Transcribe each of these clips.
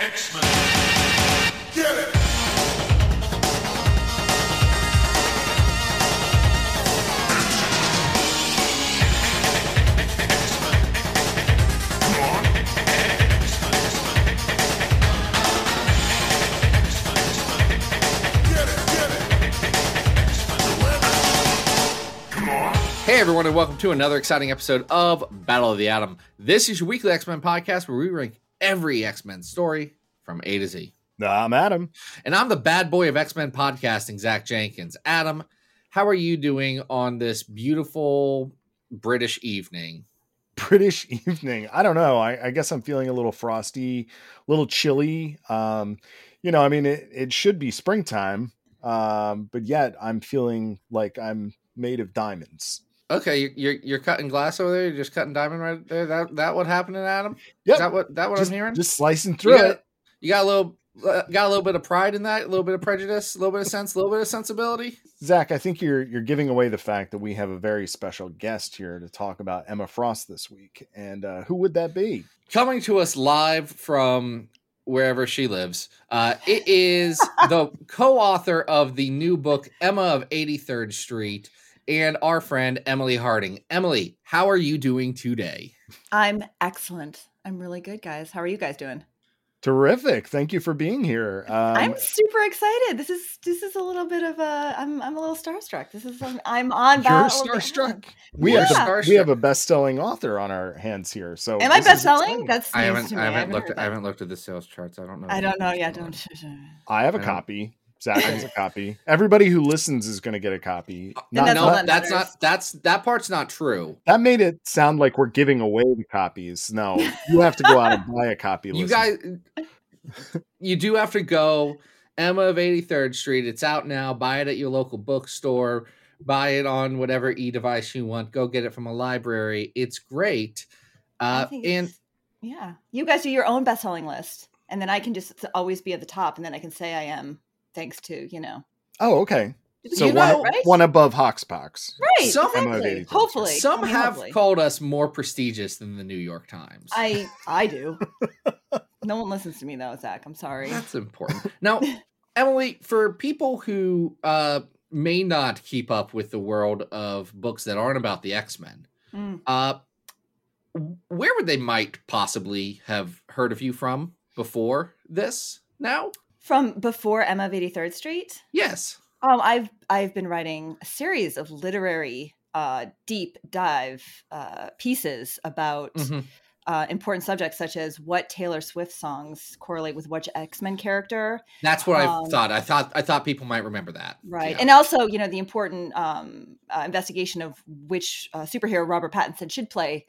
X-Men. Get it! Hey everyone, and welcome to another exciting episode of Battle of the Atom. This is your weekly X Men podcast where we rank every X Men story from A to Z. I'm Adam. And I'm the bad boy of X Men podcasting, Zach Jenkins. Adam, how are you doing on this beautiful British evening? British evening. I don't know. I, I guess I'm feeling a little frosty, a little chilly. Um, you know, I mean, it, it should be springtime, um, but yet I'm feeling like I'm made of diamonds. Okay, you're you're, cutting glass over there. You're just cutting diamond right there. That that what happened to Adam? Is that what that what just, I'm hearing? Just slicing you through got, it. You got a little uh, got a little bit of pride in that, a little bit of prejudice, a little bit of sense, a little bit of sensibility. Zach, I think you're you're giving away the fact that we have a very special guest here to talk about Emma Frost this week, and uh, who would that be? Coming to us live from wherever she lives, uh, it is the co-author of the new book Emma of 83rd Street and our friend Emily Harding. Emily, how are you doing today? I'm excellent. I'm really good, guys. How are you guys doing? Terrific! Thank you for being here. Um, I'm super excited. This is this is a little bit of a. I'm I'm a little starstruck. This is I'm, I'm on. You're Battle of the starstruck. We Yeah. have the, we have a best-selling author on our hands here. So Am I this is best selling? That's I haven't to me. I haven't haven't looked at, I haven't looked at the sales charts. I don't know. I don't know. Yeah, what's don't. I have a I don't- copy. Zach has a copy. Everybody who listens is going to get a copy. Not- that's no, not- that that's not that's that part's not true. that made it sound like we're giving away the copies. No, you have to go out and buy a copy. You listen. guys, you do have to go. Emma of 83rd Street. It's out now. Buy it at your local bookstore. Buy it on whatever e device you want. Go get it from a library. It's great. Uh, and it's- yeah, you guys do your own best selling list, and then I can just always be at the top, and then I can say I am thanks to you know. Oh, okay. So You one, know- right? one above Hoxpox. Right. Some- exactly. Hopefully, some I mean, have hopefully. called us more prestigious than the New York Times. I I do. no one listens to me though, Zach. I'm sorry. That's important. Now, Emily, for people who uh, may not keep up with the world of books that aren't about the X Men, Mm. uh, where would they might possibly have heard of you from before this? Now, From before Emma of 83rd Street, yes. um, I've I've been writing a series of literary uh, deep dive uh, pieces about Mhm. uh, important subjects such as what Taylor Swift songs correlate with which X Men character, That's what I Um, thought. I thought I thought people might remember that. right? Yeah. And also, you know, the important um, uh, investigation of which uh, superhero Robert Pattinson should play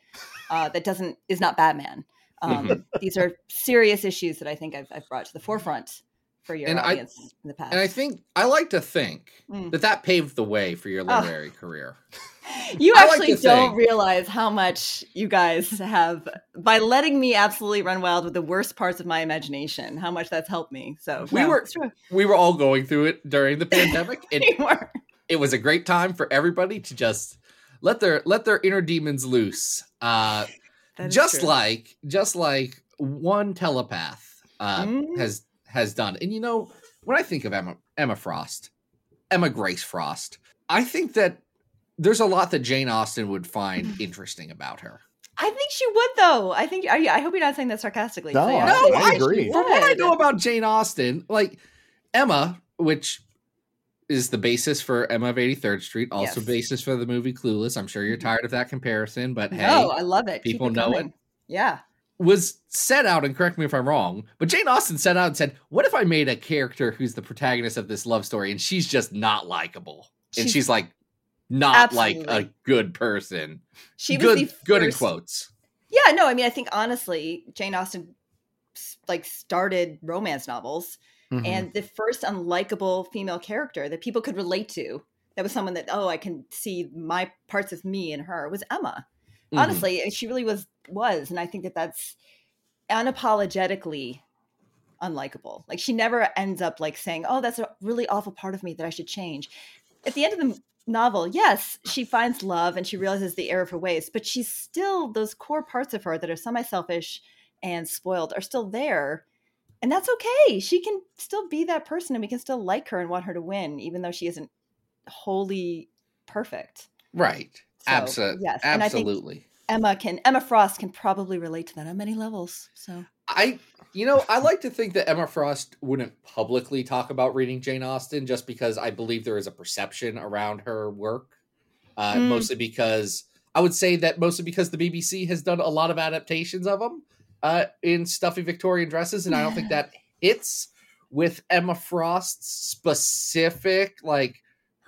uh, that doesn't is not Batman. Um, these are serious issues that I think I've, I've brought to the forefront for your And I- in the past. and I think I like to think Mm. that that paved the way for your Oh. literary career. you I like actually don't think- realize how much you guys have by letting me absolutely run wild with the worst parts of my imagination. How much that's helped me. So We no, were- We were all going through it during the pandemic, were. it was a great time for everybody to just let their let their inner demons loose. Uh, just true. like just like one telepath uh, Mm. has has done. And you know, when I think of Emma Emma Frost, Emma Grace Frost, I think that there's a lot that Jane Austen would find mm. interesting about her. I think she would though. I think I, I hope you're not saying that sarcastically. No, yeah, I- I agree. From what I know about Jane Austen, like Emma, which is the basis for Emma of 83rd Street, also Yes. basis for the movie Clueless. I'm sure you're mm-hmm. tired of that comparison, but hey, No, I love it. People it know coming. Yeah. Was set out, and correct me if I'm wrong, but Jane Austen set out and said, What if I made a character who's the protagonist of this love story and she's just not likable? And She's- like, not like a good person. She was good, the good in quotes. Yeah, no, I mean, I think honestly, Jane Austen like started romance novels, Mhm. and the first unlikable female character that people could relate to, that was someone that oh, I can see my parts of me in her, was Emma. Mhm. Honestly, she really was was, and I think that that's unapologetically unlikable. Like she never ends up like saying, "Oh, that's a really awful part of me that I should change." At the end of the novel, yes, she finds love and she realizes the error of her ways, but she's still those core parts of her that are semi-selfish and spoiled are still there. and that's okay. She can still be that person, and we can still like her and want her to win, even though she isn't wholly perfect. Right. So, Absolutely. yes, and Absolutely. Emma can Emma Frost can probably relate to that on many levels. So I, you know, I like to think that Emma Frost wouldn't publicly talk about reading Jane Austen just because I believe there is a perception around her work. Uh, Mm. Mostly because I would say that mostly because the BBC has done a lot of adaptations of them uh, in stuffy Victorian dresses, and I don't think that hits with Emma Frost's specific like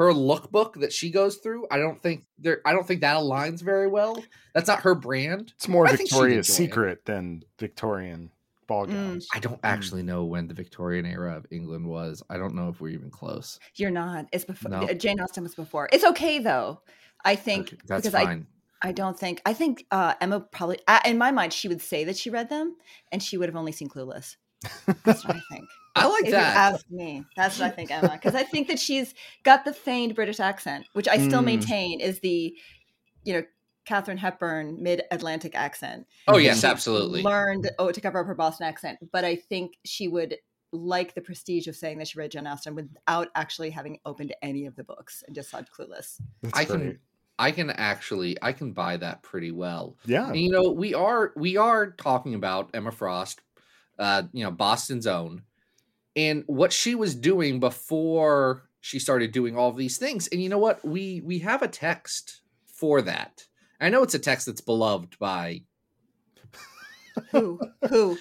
her lookbook that she goes through. I don't think there. I don't think that aligns very well. That's not her brand. It's more I Victoria's enjoy it. Secret than Victorian ball Mm. I don't actually know when the Victorian era of England was. I don't know if we're even close. you're not. It's before No. Jane Austen was before. It's okay though. I think Okay, that's because I fine. I don't think I think uh, Emma probably uh, in my mind she would say that she read them and she would have only seen Clueless. That's what I think. I, like If you that. ask me, that's what I think, Emma, because I think that she's got the feigned British accent, which I still Mm. maintain is the, you know, Katharine Hepburn mid-Atlantic accent. oh yes, She absolutely. Learned oh to cover up her Boston accent, but I think she would like the prestige of saying that she read Jane Austen without actually having opened any of the books and just saw Clueless. That's I great. can I can actually I can buy that pretty well. Yeah. And, you know, we are we are talking about Emma Frost, uh, you know, Boston's own, and what she was doing before she started doing all of these things. And you know what? We we have a text for that. I know it's a text that's beloved by Who? Who?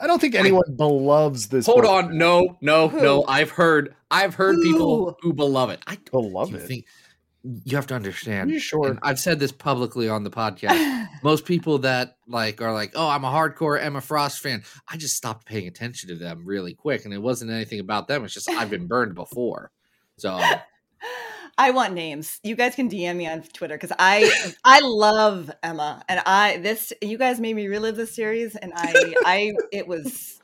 I don't think anyone beloves this. Hold book. on, no, no, Who? no. I've heard, I've heard people Who? who beloved it. I don't Beloved. you think you have to understand. Sure? I've said this publicly on the podcast. Most people that like are like, "Oh, I'm a hardcore Emma Frost fan." I just stopped paying attention to them really quick, and it wasn't anything about them. It's just I've been burned before. So I want names. You guys can DM me on Twitter because I I love Emma and I this you guys made me relive the series and I I it was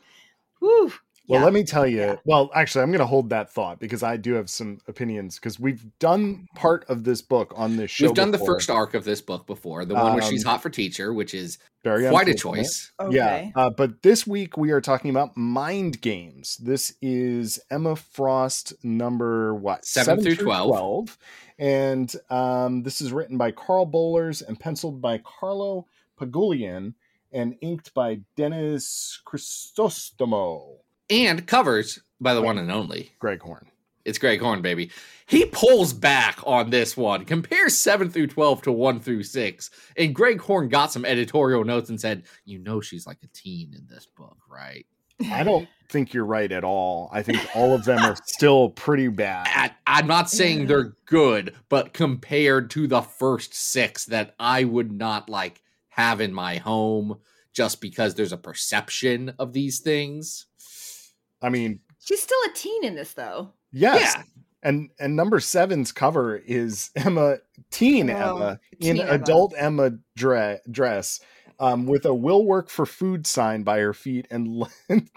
whew, Well, yeah. let me tell you. Yeah. Well, actually, I'm going to hold that thought because I do have some opinions because we've done part of this book on this show. we've done the first arc of this book before, the one where she's Um, hot for teacher, which is Very quite a unfortunate. choice. Yeah, uh, but this week we are talking about mind games. This is Emma Frost number what Seven through 12. and um, this is written by Karl Bollers and penciled by Carlo Pagulayan and inked by Dennis Chrysostomo. And covers by the one and only. Greg Horn. It's Greg Horn, baby. He pulls back on this one, compares 7 through 12 to 1 through 6. And Greg Horn got some editorial notes and said, You know, she's like a teen in this book, right? I don't think you're right at all. I think all of them are still pretty bad. I, I'm not saying they're good, but compared to the first six that I would not like have in my home just because there's a perception of these things. I mean, She's still a teen in this though. yes. Yeah. And and number seven's cover is Emma, teen Oh, Emma, teen in Emma. adult Emma dre- dress, um, with a "Will work for food" sign by her feet and leaning,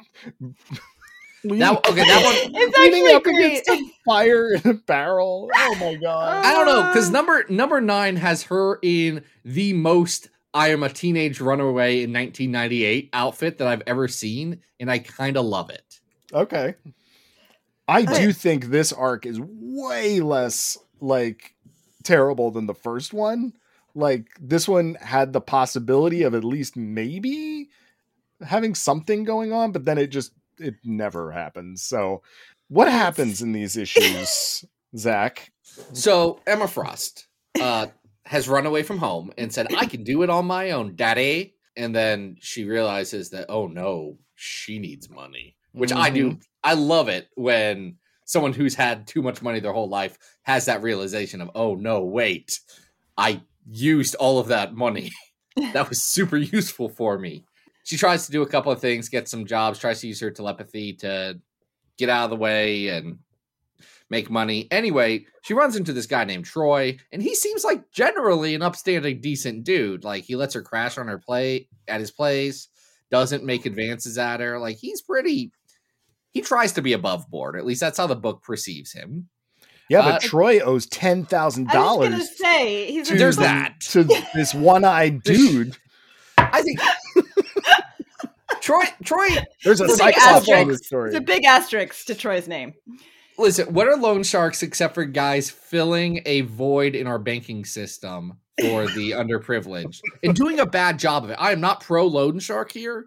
That, okay, that one. It's leaning actually up great. against a fire in a barrel. Oh my god! I don't know because Uh, number number nine has her in the most "I am a teenage runaway in 1998" outfit that I've ever seen, and I kind of love it. Okay. I do think this arc is way less like terrible than the first one. Like this one had the possibility of at least maybe having something going on, but then it just it never happens. So what happens in these issues, Zach? So Emma Frost uh, has run away from home and said, "I can do it on my own, Daddy." And then she realizes that, oh no, she needs money, which I do. Mm-hmm. I love it when someone who's had too much money their whole life has that realization of, oh no, wait, I used all of that money. that was super useful for me. She tries to do a couple of things, get some jobs, tries to use her telepathy to get out of the way and make money. Anyway, she runs into this guy named Troy, and he seems like generally an upstanding, decent dude. Like he lets her crash on her play at his place, doesn't make advances at her. Like he's pretty. He tries to be above board. At least that's how the book perceives him. Yeah, but Uh, Troy owes ten thousand dollars. I was gonna dollars say he's to There's the- that. to this one-eyed dude. I think Troy, Troy, There's a It's a big in asterisk. this story. It's a big asterisk to Troy's name. listen. What are loan sharks except for guys filling a void in our banking system for the underprivileged and doing a bad job of it? I am not pro loan shark here,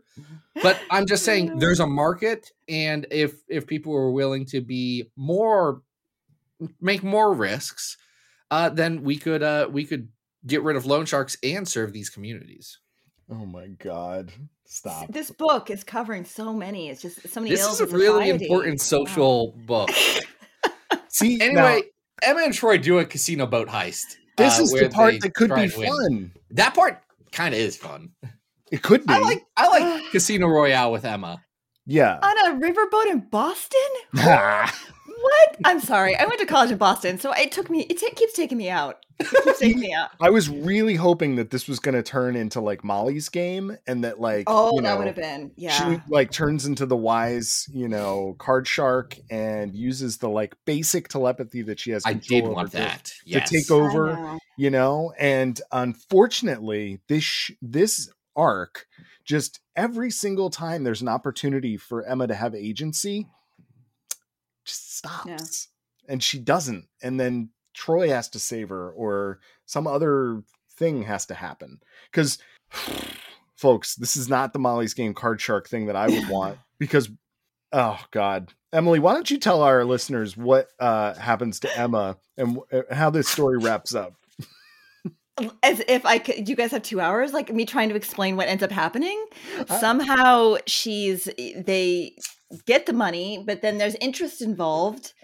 but I'm just saying there's a market, and if if people were willing to be more, make more risks, uh, then we could uh we could get rid of loan sharks and serve these communities. oh my god! Stop. This book is covering so many. It's just so many. This is a really society. important Wow. social book. See, now, Anyway, Emma and Troy do a casino boat heist. this uh, is the part that could be fun. That part kind of is fun. It could be. I like I like Casino Royale with Emma. yeah. on a riverboat in Boston. What? I'm sorry. I went to college in Boston, so it took me. It ta- keeps taking me out. It keeps taking me out. I was really hoping that this was going to turn into like Molly's game, and that like Oh, you that know, would have been yeah. she like turns into the wise, you know, card shark and uses the like basic telepathy that she has. I did over want that. to Yes. take over. know. you know and unfortunately this sh- this arc just every single time there's an opportunity for emma to have agency just stops. And she doesn't. And then troy has to save her or some other thing has to happen. Because folks this is not the molly's game card shark thing that i would want because oh god. Emily why don't you tell our listeners what uh happens to emma and w- how this story wraps up As if I could. You guys have two hours, like me trying to explain what ends up happening. I- Somehow she's. They get the money, but then there's interest involved,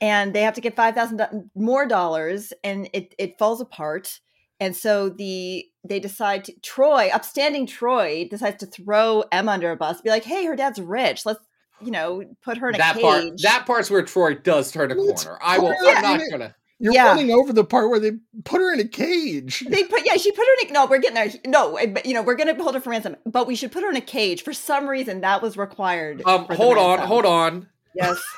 and they have to get five thousand more dollars, and it it falls apart. And so the they decide to Troy, upstanding Troy, decides to throw Emma under a bus, be like, "Hey, her dad's rich. Let's you know put her in a that cage." part that part's where Troy does turn a corner. I will put her I'm not in it. Gonna You're Yeah. running over the part where they put her in a cage. They put yeah, she put her in a no, we're getting there. No, eh, but, you know, we're gonna hold her for ransom, but we should put her in a cage. For some reason, that was required. um hold on, hold on. Yes.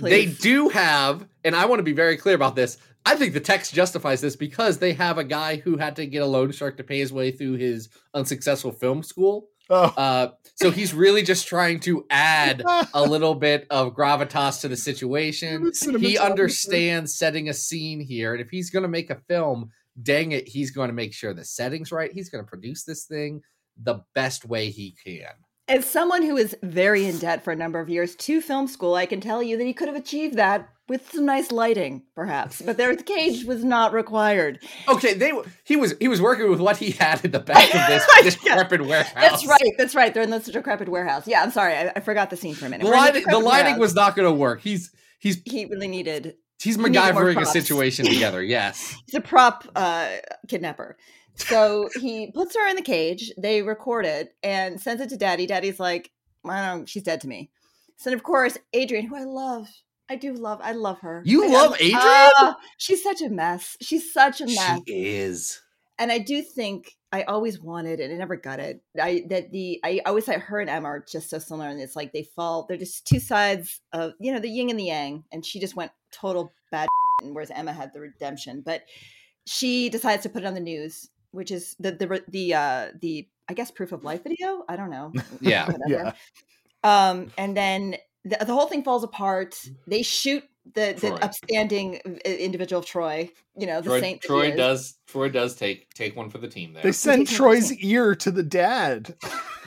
They do have, and I want to be very clear about this. I think the text justifies this because they have a guy who had to get a loan shark to pay his way through his unsuccessful film school. Oh. Uh, so he's really just trying to add a little bit of gravitas to the situation. He understands setting a scene here, and if he's going to make a film, dang it, he's going to make sure the setting's right. He's going to produce this thing the best way he can. As someone who is very in debt for a number of years to film school, I can tell you that he could have achieved that with some nice lighting, perhaps. But their cage was not required. Okay, they he was he was working with what he had in the back of this this Yeah. decrepit warehouse. That's right. That's right. They're in this decrepit warehouse. Yeah, I'm sorry. I, I forgot the scene for a minute. The lighting, the decrepit lighting was not going to work. He's he's He really needed. he's He MacGyvering a situation together. Yes. He's a prop uh, kidnapper. So he puts her in the cage. They record it and sends it to Daddy. Daddy's like, I don't. She's dead to me. So of course, Adrian, who I love, I do love. I love her. You I- love Adrian? Ah, she's such a mess. She's such a mess. She is. And I do think I always wanted, and I never got it. I that the I always thought her and Emma are just so similar, and it's like they fall. They're just two sides of you know the yin and the yang, and she just went total bad, whereas Emma had the redemption. But she decides to put it on the news, which is the the the uh the I guess proof of life video. I don't know. Yeah. Yeah. Um, and then the, the whole thing falls apart. They shoot the the Troy. upstanding uh, individual Troy. You know the Troy, saint. Troy does Troy does take take one for the team there. They send Troy's ear to the dad.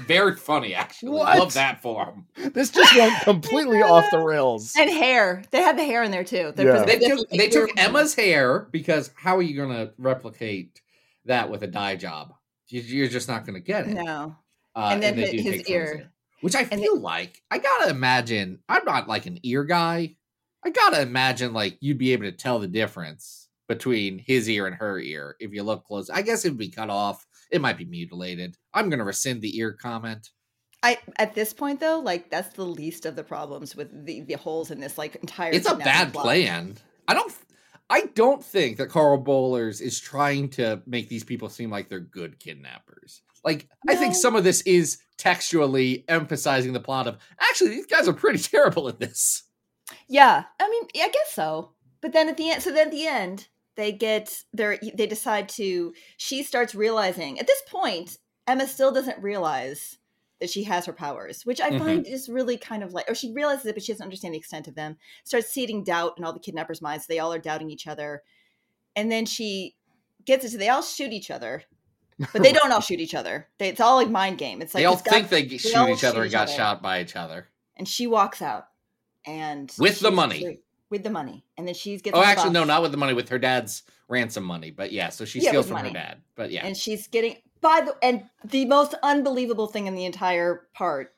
Very funny, actually. What? Love that for him. This just went completely off the rails. And hair. They had the hair in there too. They're Yeah. They presenting took they took Emma's hair because how are you going to replicate that with a dye job? You- You're just not going to get it. No. Uh, And then they do his Troy's ear. which I And feel like I gotta imagine. I'm not like an ear guy. I gotta imagine like you'd be able to tell the difference between his ear and her ear if you look close. I guess it would be cut off. It might be mutilated. I'm gonna rescind the ear comment. I at this point though, like that's the least of the problems with the the holes in this like entire. It's a bad plot. plan. I don't. I don't think that Karl Bollers is trying to make these people seem like they're good kidnappers. Like I think some of this is textually emphasizing the plot of actually these guys are pretty terrible at this. Yeah, I mean, I guess so. But then at the end, so then at the end, they get their they decide to. She starts realizing at this point, Emma still doesn't realize that she has her powers, which I Mhm. find is really kind of like, or she realizes it, but she doesn't understand the extent of them. Starts seeding doubt in all the kidnappers' minds. They all are doubting each other, and then she gets it to they all shoot each other, but they don't all shoot each other. They, it's all like mind game. It's like they all it's got- think they shoot all each other shoot and got other. shot by each other. and she walks out and With the money. with the money, and then she's gets. Oh, actually, no, not with the money, with her dad's ransom money. But yeah, so she Yeah, steals from money. her dad. But yeah, and she's getting by the and the most unbelievable thing in the entire part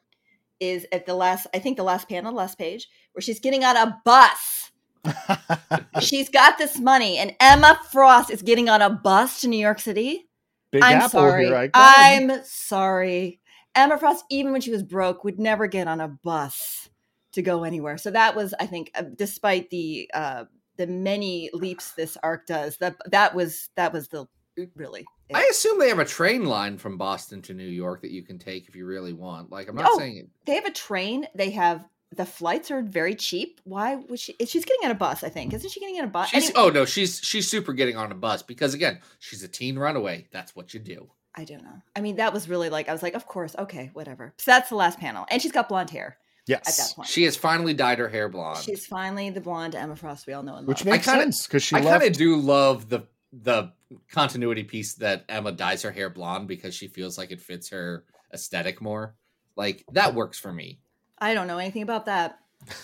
is at the last i think the last panel last page where she's getting on a bus. She's got this money and emma frost is getting on a bus to new york city. Big i'm Apple, sorry. I i'm sorry. Emma frost even when she was broke would never get on a bus to go anywhere. So that was i think uh, despite the uh the many leaps this arc does that that was that was the really. I assume they have a train line from Boston to New York that you can take if you really want. Like, I'm not Oh, saying it. they have a train. They have the flights are very cheap. Why would she? She's getting on a bus, I think. Isn't she getting on a bus? She's, Anyway, oh no, she's she's super getting on a bus because again, she's a teen runaway. That's what you do. I don't know. I mean, that was really like I was like, of course, okay, whatever. So that's the last panel, and she's got blonde hair at that yes, point. She has finally dyed her hair blonde. She's finally the blonde Emma Frost we all know and love. which love. makes kinda- sense because she I kind of do love the the continuity piece that Emma dyes her hair blonde because she feels like it fits her aesthetic more. Like that works for me. I don't know anything about that.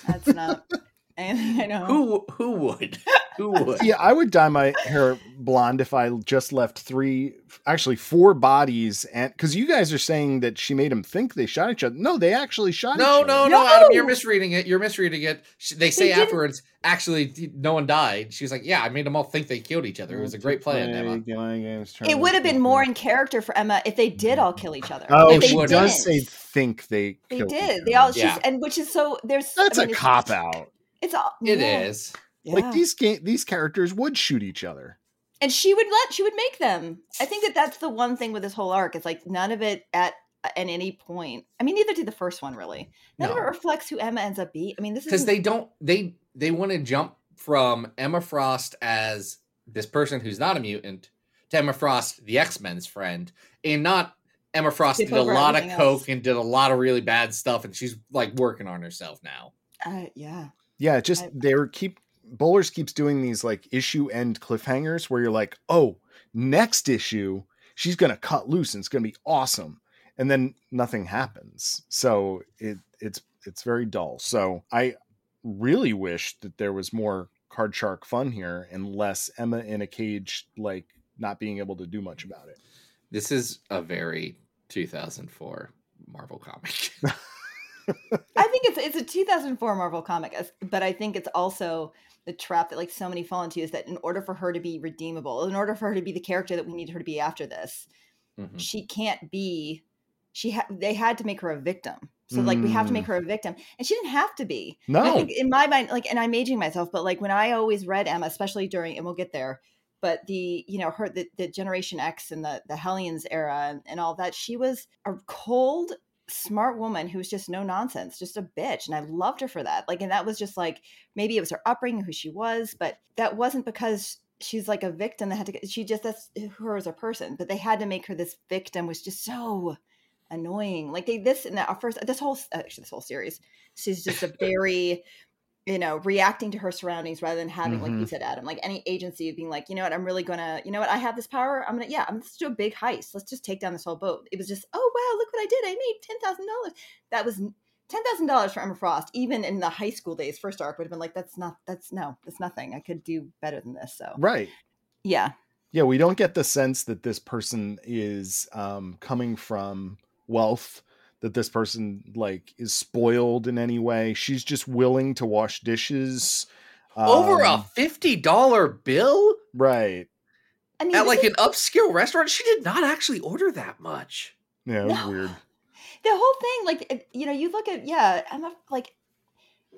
That's not anything I know. Who who would? Who would? Yeah, I would dye my hair blonde if I just left three, actually four bodies, and because you guys are saying that she made them think they shot each other. No, they actually shot. No, each no, other. no, Adam, No! you're misreading it. You're misreading it. Sh- They say didn't- afterwards, actually, no one died. She was like, "Yeah, I made them all think they killed each other. It was a great plan, Emma." it would have been more in character for Emma if they did all kill each other. Oh, if they she does didn't. say think they. They did. They all. other. She's, Yeah. and which is so. There's. I That's mean, a cop out. It's all. It yeah. is. Like these game, these characters would shoot each other. and she would let she would make them i think that that's the one thing with this whole arc it's like none of it at at any point i mean neither did the first one really none of it reflects who emma ends up being i mean this is because they don't they they want to jump from Emma Frost as this person who's not a mutant to Emma Frost, the X Men's friend, and not Emma Frost Skip did a lot of coke else. and did a lot of really bad stuff, and she's like working on herself now. uh, yeah Yeah, just I- they were keep Bollers keeps doing these like issue end cliffhangers where you're like, oh, next issue she's gonna cut loose and it's gonna be awesome, and then nothing happens. So it it's it's very dull. So I really wish that there was more card shark fun here and less Emma in a cage like not being able to do much about it. This is a very 2004 Marvel comic. i think it's it's a 2004 marvel comic but i think it's also the trap that like so many fall into is that in order for her to be redeemable in order for her to be the character that we need her to be after this Mhm. she can't be she ha- they had to make her a victim so like we have to make Mm. her a victim and she didn't have to be No. I think in my mind like and i'm aging myself but like when i always read emma especially during and we'll get there but the you know her the, the generation x and the the hellions era and, and all that she was a cold smart woman who was just no nonsense just a bitch and i loved her for that like and that was just like maybe it was her upbringing who she was but that wasn't because she's like a victim that had to get she just that's her as a person but they had to make her this victim was just so annoying like they this and that first this whole actually this whole series she's just a very you know reacting to her surroundings rather than having like you Mhm. said adam like any agency of being like you know what? I'm really gonna you know what? I have this power. I'm gonna yeah i'm let's do a big heist. Let's just take down this whole boat. It was just oh wow look what i did. I made $10000 that was $10000 for emma frost even in the high school days first arc would have been like that's not that's no that's nothing. I could do better than this so. Right. yeah. Yeah we don't get the sense that this person is um coming from wealth that this person like is spoiled in any way she's just willing to wash dishes Over a um, fifty dollar bill right i mean at like is- an upscale restaurant. She did not actually order that much. yeah it was No. weird the whole thing like you know you look at yeah i'm a, like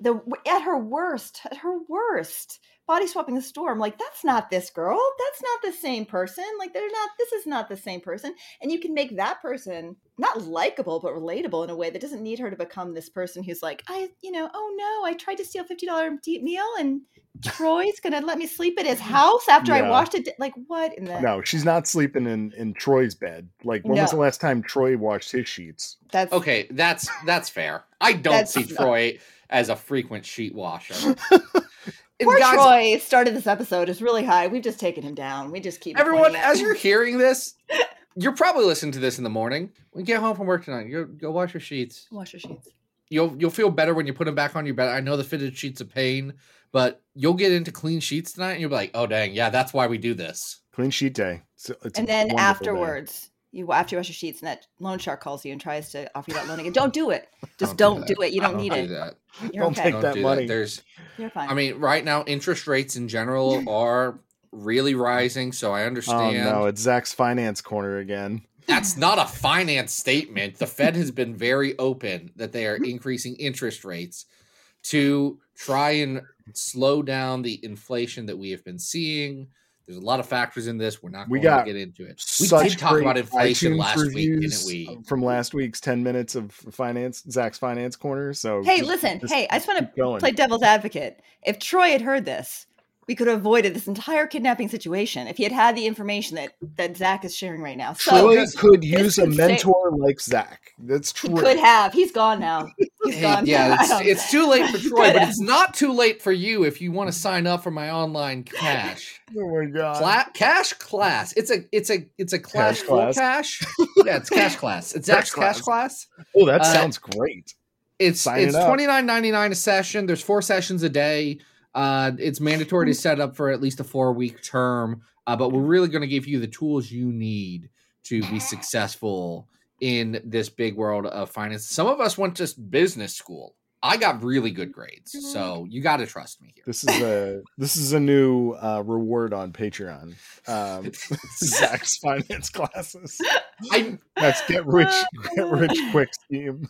the at her worst, at her worst, body swapping the storm. Like that's not this girl. That's not the same person. Like they're not. This is not the same person. And you can make that person not likable but relatable in a way that doesn't need her to become this person who's like, I, you know, oh no, I tried to steal fifty dollar deep meal and Troy's gonna let me sleep at his house after I washed it. Like what in the? No, she's not sleeping in in Troy's bed. Like when was the last time Troy washed his sheets? That's Okay, that's that's fair. I don't see not- Troy as a frequent sheet washer. And Poor guys, Troy started this episode is really high. We've just taken him down. We just keep Everyone, as you're hearing this, you're probably listening to this in the morning. When you get home from work tonight, go go wash your sheets. wash your sheets. You'll you'll feel better when you put them back on your bed. I know the fitted sheets a pain, but you'll get into clean sheets tonight, and you'll be like, "Oh dang, yeah, that's why we do this." Clean sheet day. It's, it's and then afterwards, day. Afterwards, you after you wash your sheets, and that loan shark calls you and tries to offer you that loan again. Don't do it. Just don't, do, that. it. You don't, Don't need do it. that. You're Don't okay. take Don't that do money. There's, You're fine. I mean, right now interest rates in general are really rising, so I oh, understand. Oh understand. no, it's Zach's finance corner again. That's not a finance statement. The Fed has been very open that they are increasing interest rates to try and slow down the inflation that we have been seeing. There's a lot of factors in this. We're not We going got to get into it. We Such did talk about inflation iTunes last week, didn't we? From last week's ten minutes of finance, Zach's finance corner. So hey, just- listen. just hey, I just want to going. play devil's advocate. If Troy had heard this, we could have avoided this entire kidnapping situation if he had had the information that that Zach is sharing right now. So Troy could use a could say- mentor like Zach. That's he true. could have. He's gone now. He's Hey, gone. yeah, it's, it's too late for Troy, but it's not too late for you if you want to sign up for my online cash. Oh my god. Cla- cash class. It's a it's a it's a class Cash class. cash. Yeah, it's cash class. It's Cash Zach's cash class. oh, that uh, sounds great. It's Sign it's it twenty nine ninety nine a session. There's four sessions a day. Uh, it's mandatory to set up for at least a four week term. Uh, but we're really going to give you the tools you need to be successful in this big world of finance. Some of us went to business school. I got really good grades, so you got to trust me here. This is a this is a new uh, reward on Patreon. Um, Zach's finance classes. I That's get rich get rich quick scheme.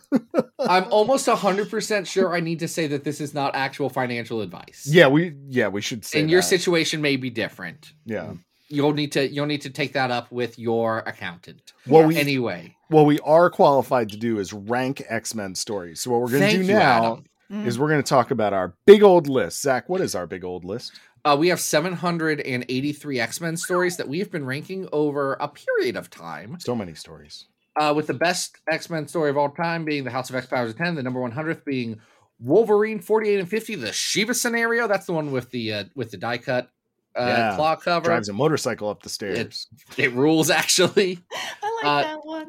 I'm almost hundred percent sure I need to say that this is not actual financial advice. Yeah, we yeah we should say and your situation may be different. Yeah. You'll need to you'll need to take that up with your accountant. What we Anyway, what we are qualified to do is rank X Men stories. So what we're going to do you, now Adam. Mm. is we're going to talk about our big old list. Zach, what is our big old list? Uh, we have 783 X Men stories that we have been ranking over a period of time. So many stories. Uh, with the best X Men story of all time being the House of X Powers of 10, the number 100th being Wolverine 48 and 50, the Shiva scenario. That's the one with the uh, with the die cut uh, Yeah. claw cover. Drives a motorcycle up the stairs. It rules, actually. I like uh, that one.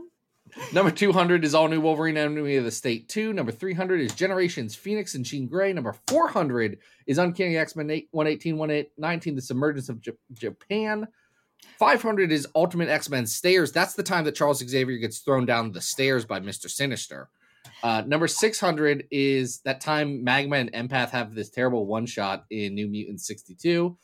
Number 200 is All New Wolverine Enemy of the State 2. Number 300 is Generations Phoenix and Jean Grey. Number 400 is Uncanny X Men 118 119 The Submergence of J- Japan. 500 is Ultimate X Men Stairs. That's the time that Charles Xavier gets thrown down the stairs by Mr. Sinister. Uh, number 600 is that time Magma and Empath have this terrible one shot in New Mutant 62.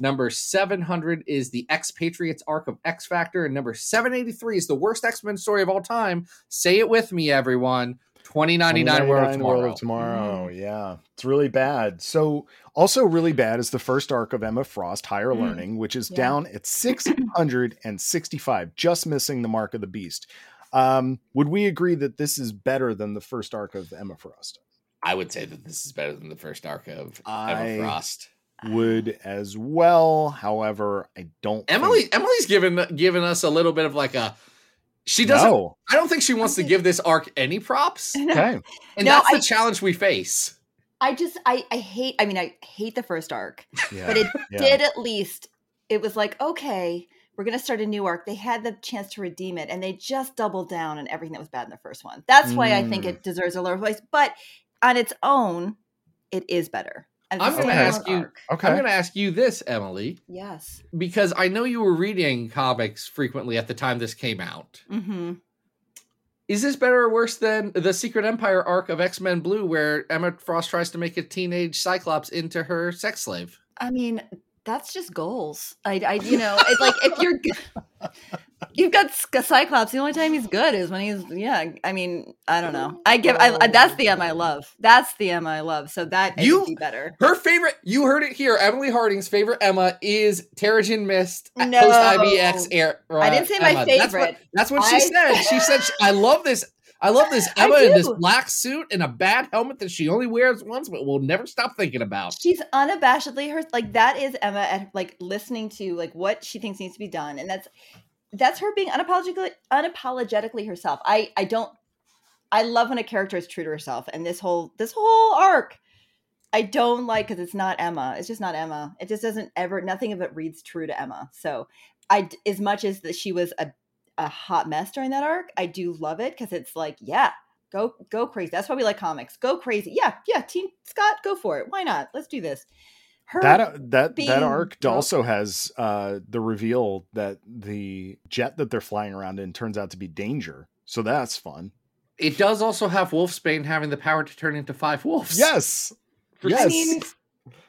Number 700 is the X Patriots arc of X Factor. And number 783 is the worst X Men story of all time. Say it with me, everyone 2099 World of Tomorrow. World of Tomorrow. Yeah, it's really bad. So, also really bad is the first arc of Emma Frost, Higher Mm. Learning, which is Yeah. down at 665, just missing the mark of the beast. Um, would we agree that this is better than the first arc of Emma Frost? I would say that this is better than the first arc of I- Emma Frost. Would as well. However, I don't. Emily think- Emily's given given us a little bit of like a she doesn't No. I don't think she wants to give this arc any props. And Okay. No, that's the I- challenge we face. I just I I hate I mean I hate the first arc, Yeah. but it yeah. did at least it was like okay we're gonna start a new arc. They had the chance to redeem it, and they just doubled down on everything that was bad in the first one. That's why I think Mm. it deserves a lower place. But on its own, it is better. And I'm gonna ask you- arc. Okay. I'm going to ask you this, Emily, Yes. because I know you were reading comics frequently at the time this came out. Mm-hmm. Is this better or worse than the Secret Empire arc of X Men Blue, where Emma Frost tries to make a teenage Cyclops into her sex slave? I mean, that's just goals. I, I you know, it's like if you're, g- You've got Cyclops. The only time he's good is when he's yeah. I mean, I don't know. I give. I, I- that's the Emma I love. That's the Emma I love. So that You- do better. Her favorite, you heard it here. Emily Harding's favorite Emma is Terrigen Mist uh, No. post IvX era. I didn't say uh, my Emma. That's what, favorite. that's what she I said. She said, she- "I love this. I love this Emma in this black suit and a bad helmet that she only wears once, but will never stop thinking about." She's unabashedly her. Like that is Emma at like listening to like what she thinks needs to be done, and that's that's her being unapologetically unapologetically herself. I I don't. I love when a character is true to herself, and this whole this whole arc. I don't like because it's not Emma. It's just not Emma. It just doesn't ever. Nothing of it reads true to Emma. So I as much as that she was a a hot mess during that arc, I do love it because it's like, yeah, go go crazy. That's why we like comics. Go crazy. Yeah, yeah. Team Scott, go for it. Why not? Let's do this. Her that uh, that being that arc broke- also has uh the reveal that the jet that they're flying around in turns out to be danger so that's fun It does also have Wolfsbane having the power to turn into five wolves. yes yes I mean,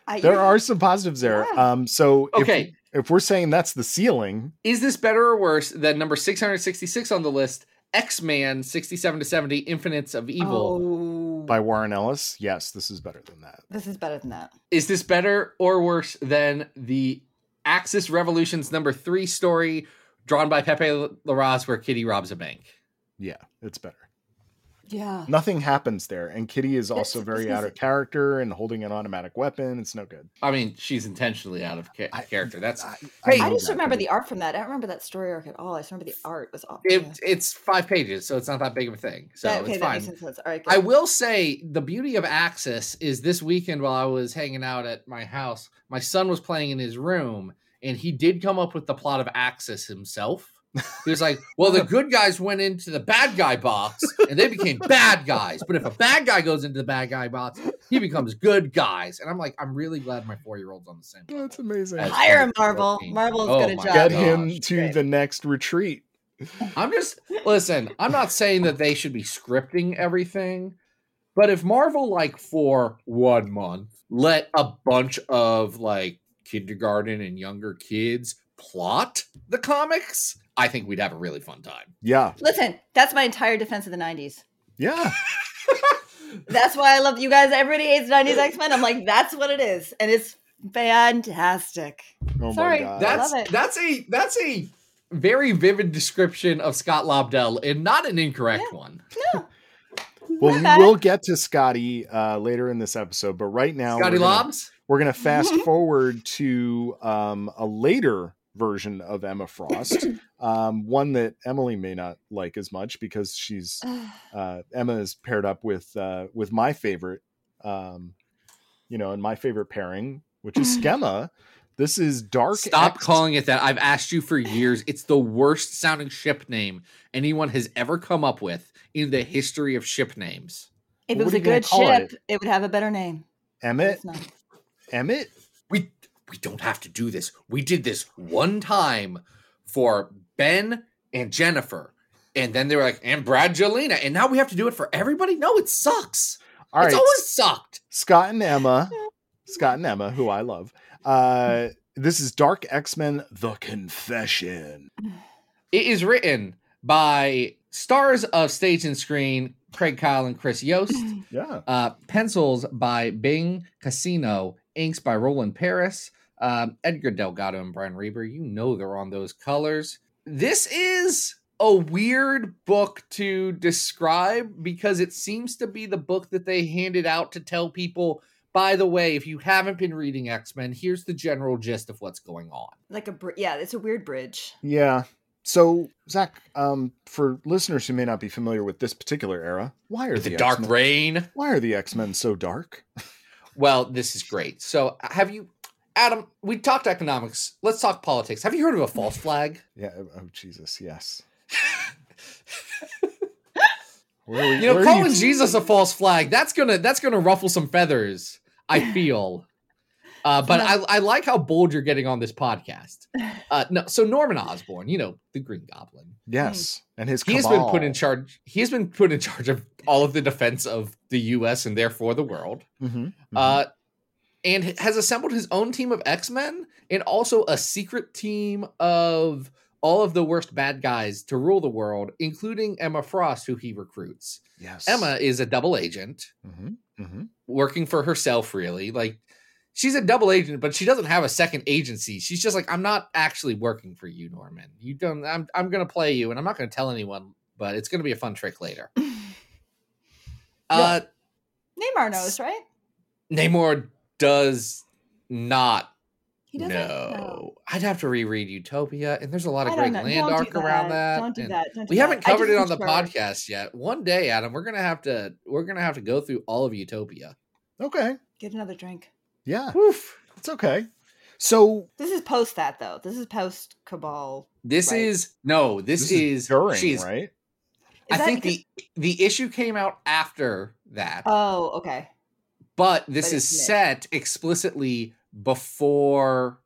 I, there yeah. are some positives there Yeah. um so if- Okay. if, we're saying that's the ceiling Is this better or worse than number 666 on the list? X Man 67 to 70 Infinites of Evil. Oh, Um, by warren ellis yes this is better than that this is better than that. Is this better or worse than the Axis Revolutions number three story drawn by Pepe Larraz where Kitty robs a bank? yeah it's better Yeah. nothing happens there and kitty is also I was very gonna out of character and holding an automatic weapon it's no good I mean, she's intentionally out of ca- I- character. That's I, Hey, I just that, remember but the art from that. I don't remember that story arc at all. I just remember the art was awful. it, it's five pages, so it's not that big of a thing. So okay, it's fine. makes. All right, I will say the beauty of Axis is this weekend while I was hanging out at my house, my son was playing in his room and he did come up with the plot of Axis himself. He was like, Well, the good guys went into the bad guy box and they became bad guys. But if a bad guy goes into the bad guy box, he becomes good guys. And I'm like, I'm really glad my four year old's on the same. level. that's amazing Hire far as Marvel. working. Marvel's Oh good a my job. get gosh, him to Great. the next retreat I'm just listen, I'm not saying that they should be scripting everything, but if Marvel like for one month let a bunch of like kindergarten and younger kids plot the comics, I think we'd have a really fun time. yeah Listen, that's my entire defense of the '90s. yeah That's why I love you guys. Everybody hates '90s X Men. I'm like, that's what it is, and it's fantastic. oh Sorry, my god That's love it. that's a that's a very vivid description of Scott Lobdell and not an incorrect Yeah. one. Well, Not we will get to Scotty uh, later in this episode, but right now Scotty we're gonna, Lobs? we're going to fast forward to um, a later version of Emma Frost, um, one that Emily may not like as much because she's uh, Emma is paired up with uh, with my favorite, um, you know, and my favorite pairing, which is Skemma. This is Dark. Stop X- calling it that. I've asked you for years. It's the worst sounding ship name anyone has ever come up with in the history of ship names. If it was a good ship, it? it? would have a better name. Emmett. Emmett. We we don't have to do this. We did this one time for Ben and Jennifer. And then they were like, and Brad Jolena. And now we have to do it for everybody? No, it sucks. All right, it's always sucked. Scott and Emma, Scott and Emma, who I love. Uh, this is Dark X Men: The Confession. It is written by stars of stage and screen, Craig Kyle and Chris Yost. Yeah, Uh, pencils by Bing Cansino, inks by Roland Paris, um, Edgar Delgado and Brian Reber. You know they're on those colors. This is a weird book to describe because it seems to be the book that they handed out to tell people. By the way, if you haven't been reading X Men, here's the general gist of what's going on. Like a br- yeah, it's a weird bridge. yeah. So Zach, um, for listeners who may not be familiar with this particular era, why are the, the Dark X-Men, Reign. Why are the X Men so dark? Well, this is great. So, have you, Adam? We talked economics. Let's talk politics. Have you heard of a false flag? Yeah. Oh, oh Jesus, yes. Where we- You know, calling Jesus a false flag, that's gonna that's gonna ruffle some feathers, I feel. Uh, but I, I like how bold you're getting on this podcast. Uh, no, so Norman Osborn, you know, the Green Goblin. Yes, and his He has been put in charge. He has been put in charge of all of the defense of the U.S. and therefore the world. Mhm, mhm. Uh, and has assembled his own team of X Men and also a secret team of all of the worst bad guys to rule the world, including Emma Frost, who he recruits. Yes. Emma is a double agent hmm hmm working for herself, really. Like, she's a double agent, but she doesn't have a second agency. She's just like, I'm not actually working for you, Norman. You don't, I'm, I'm going to play you, and I'm not going to tell anyone, but it's going to be a fun trick later. Uh, Namor knows, right? Namor does not He doesn't. No. I'd have to reread Utopia, and there's a lot of great know. land Don't arc do around that. Don't do that. Don't do We haven't covered it on the think sure. podcast yet. One day, Adam, we're gonna have to we're gonna have to go through all of Utopia. Okay. Get another drink. Yeah. Woof. It's okay. So This is post that though. This is post Cabal. This Right. is no. This, is, during, she's. right? Is I think because- the the issue came out after that, Oh, okay. but this but is it's mid. set explicitly before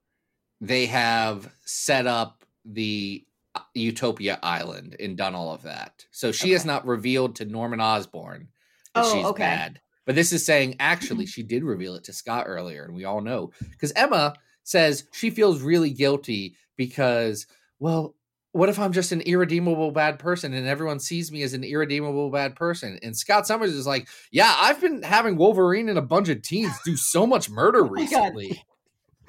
they have set up the uh, Utopia Island and done all of that. So she has Okay. not revealed to Norman Osborn that Oh, she's okay. bad. But this is saying actually mm-hmm. she did reveal it to Scott earlier, and we all know because Emma says she feels really guilty because, well, what if I'm just an irredeemable bad person and everyone sees me as an irredeemable bad person? And Scott Summers is like, yeah, I've been having Wolverine and a bunch of teens do so much murder oh God. recently.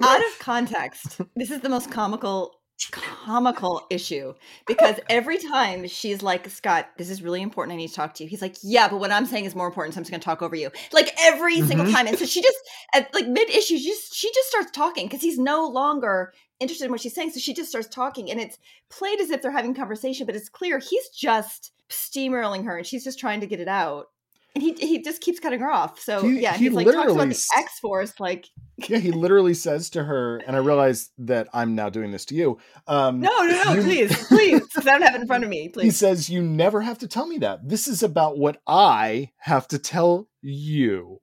Out of context, this is the most comical comical issue because every time she's like scott this is really important. I need to talk to you. He's like yeah but what i'm saying is more important so i'm just going to talk over you. Like every single Mhm. time. And so she just at like mid issue she just she just starts talking because he's no longer interested in what she's saying. So she just starts talking and it's played as if they're having conversation but it's clear he's just steamrolling her and she's just trying to get it out and he he just keeps cutting her off so He- yeah he he's like talks about the X Force, like Yeah, he literally says to her, and I realize that I'm now doing this to you. Um, No, no, no, You- please, please. Because I don't have it in front of me. Please, he says, You never have to tell me that. This is about what I have to tell you.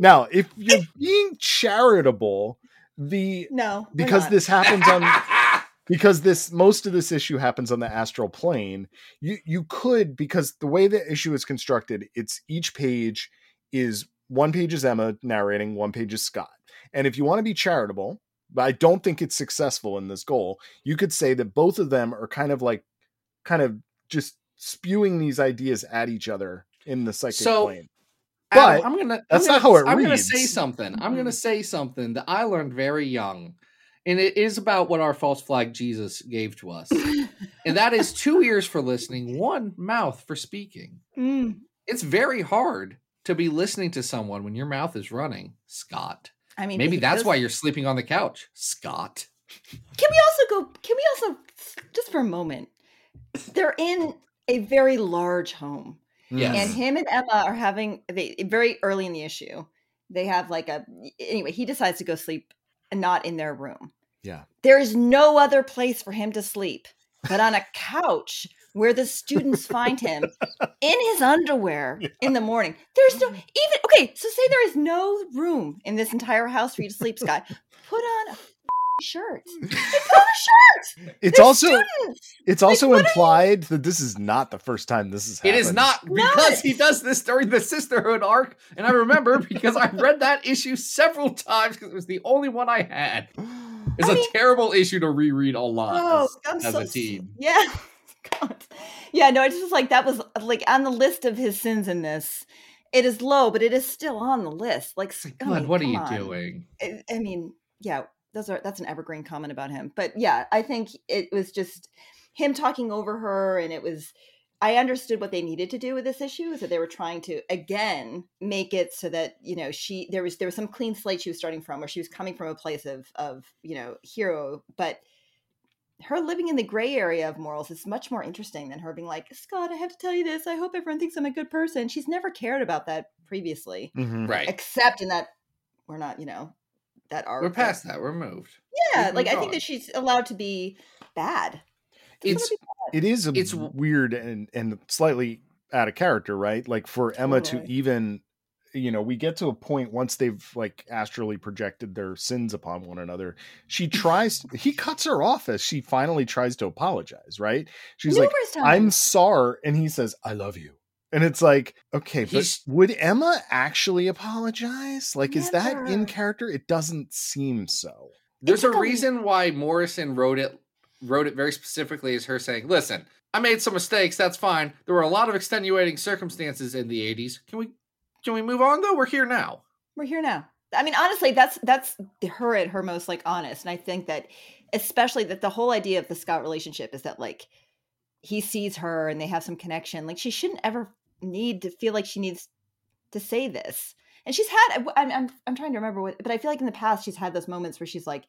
Now, if you're being charitable, the No. because this happens on because this most of this issue happens on the astral plane you you could because the way the issue is constructed it's each page is one page is emma narrating one page is scott and if you want to be charitable but i don't think it's successful in this goal you could say that both of them are kind of like kind of just spewing these ideas at each other in the psychic So, plane Adam, But I'm gonna. that's I'm not gonna, how it I'm gonna say something. I'm gonna say something that I learned very young, and it is about what our false flag Jesus gave to us, and that is two ears for listening, one mouth for speaking. Mm. It's very hard to be listening to someone when your mouth is running, Scott. I mean, Maybe that's does- why you're sleeping on the couch, Scott. Can we also go? Can we also just for a moment? They're in a very large home, Yes. and him and Emma are having they very early in the issue. They have like a anyway. He decides to go sleep, not in their room. Yeah. There is no other place for him to sleep but on a couch where the students find him in his underwear in the morning. There's no mm-hmm. even okay. So say there is no room in this entire house for you to sleep, Scott. Put on a shirt. Put on a shirt. it's They're also students. it's Like, also what you- implied that this is not the first time this has It happened is not No. because he does this during the sisterhood arc, and I remember because I read that issue several times because it was the only one I had. It's I a mean- terrible issue to reread a lot Oh, as, I'm as so a teen. Yeah. God. Yeah, no, it's just like that was like on the list of his sins in this. It is low, but it is still on the list. Like, It's I God, mean, what are you on. doing? I, I mean, yeah, those are that's an evergreen comment about him. But yeah, I think it was just him talking over her, and it was. I understood what they needed to do with this issue is that they were trying to again make it so that you know she there was there was some clean slate she was starting from, where she was coming from a place of of you know hero, but her living in the gray area of morals is much more interesting than her being like Scott. I have to tell you this. I hope everyone thinks I'm a good person. She's never cared about that previously, Mhm. Right. except in that we're not you know that arc. We're past that. We're moved. yeah, We've like I think on. that she's allowed to be bad. Doesn't It's wanna it is a It's weird and and slightly out of character, right? Like for Emma to even you know, we get to a point once they've like astrally projected their sins upon one another. She tries he cuts her off as she finally tries to apologize, right? She's bad. like, Numerous "I'm sorry." And he says, "I love you." And it's like, okay, but would Emma actually apologize? Like, is that in character? It doesn't seem so. there's a took a- reason why Morrison wrote it wrote it very specifically as her saying, "Listen, I made some mistakes. That's fine. There were a lot of extenuating circumstances in the '80s. Can we can we move on though? We're here now." we're here now. I mean, honestly, that's that's her at her most like honest, and I think that especially that the whole idea of the Scott relationship is that like he sees her and they have some connection. Like she shouldn't ever need to feel like she needs to say this. And she's had I'm I'm, I'm trying to remember what, but I feel like in the past she's had those moments where she's like,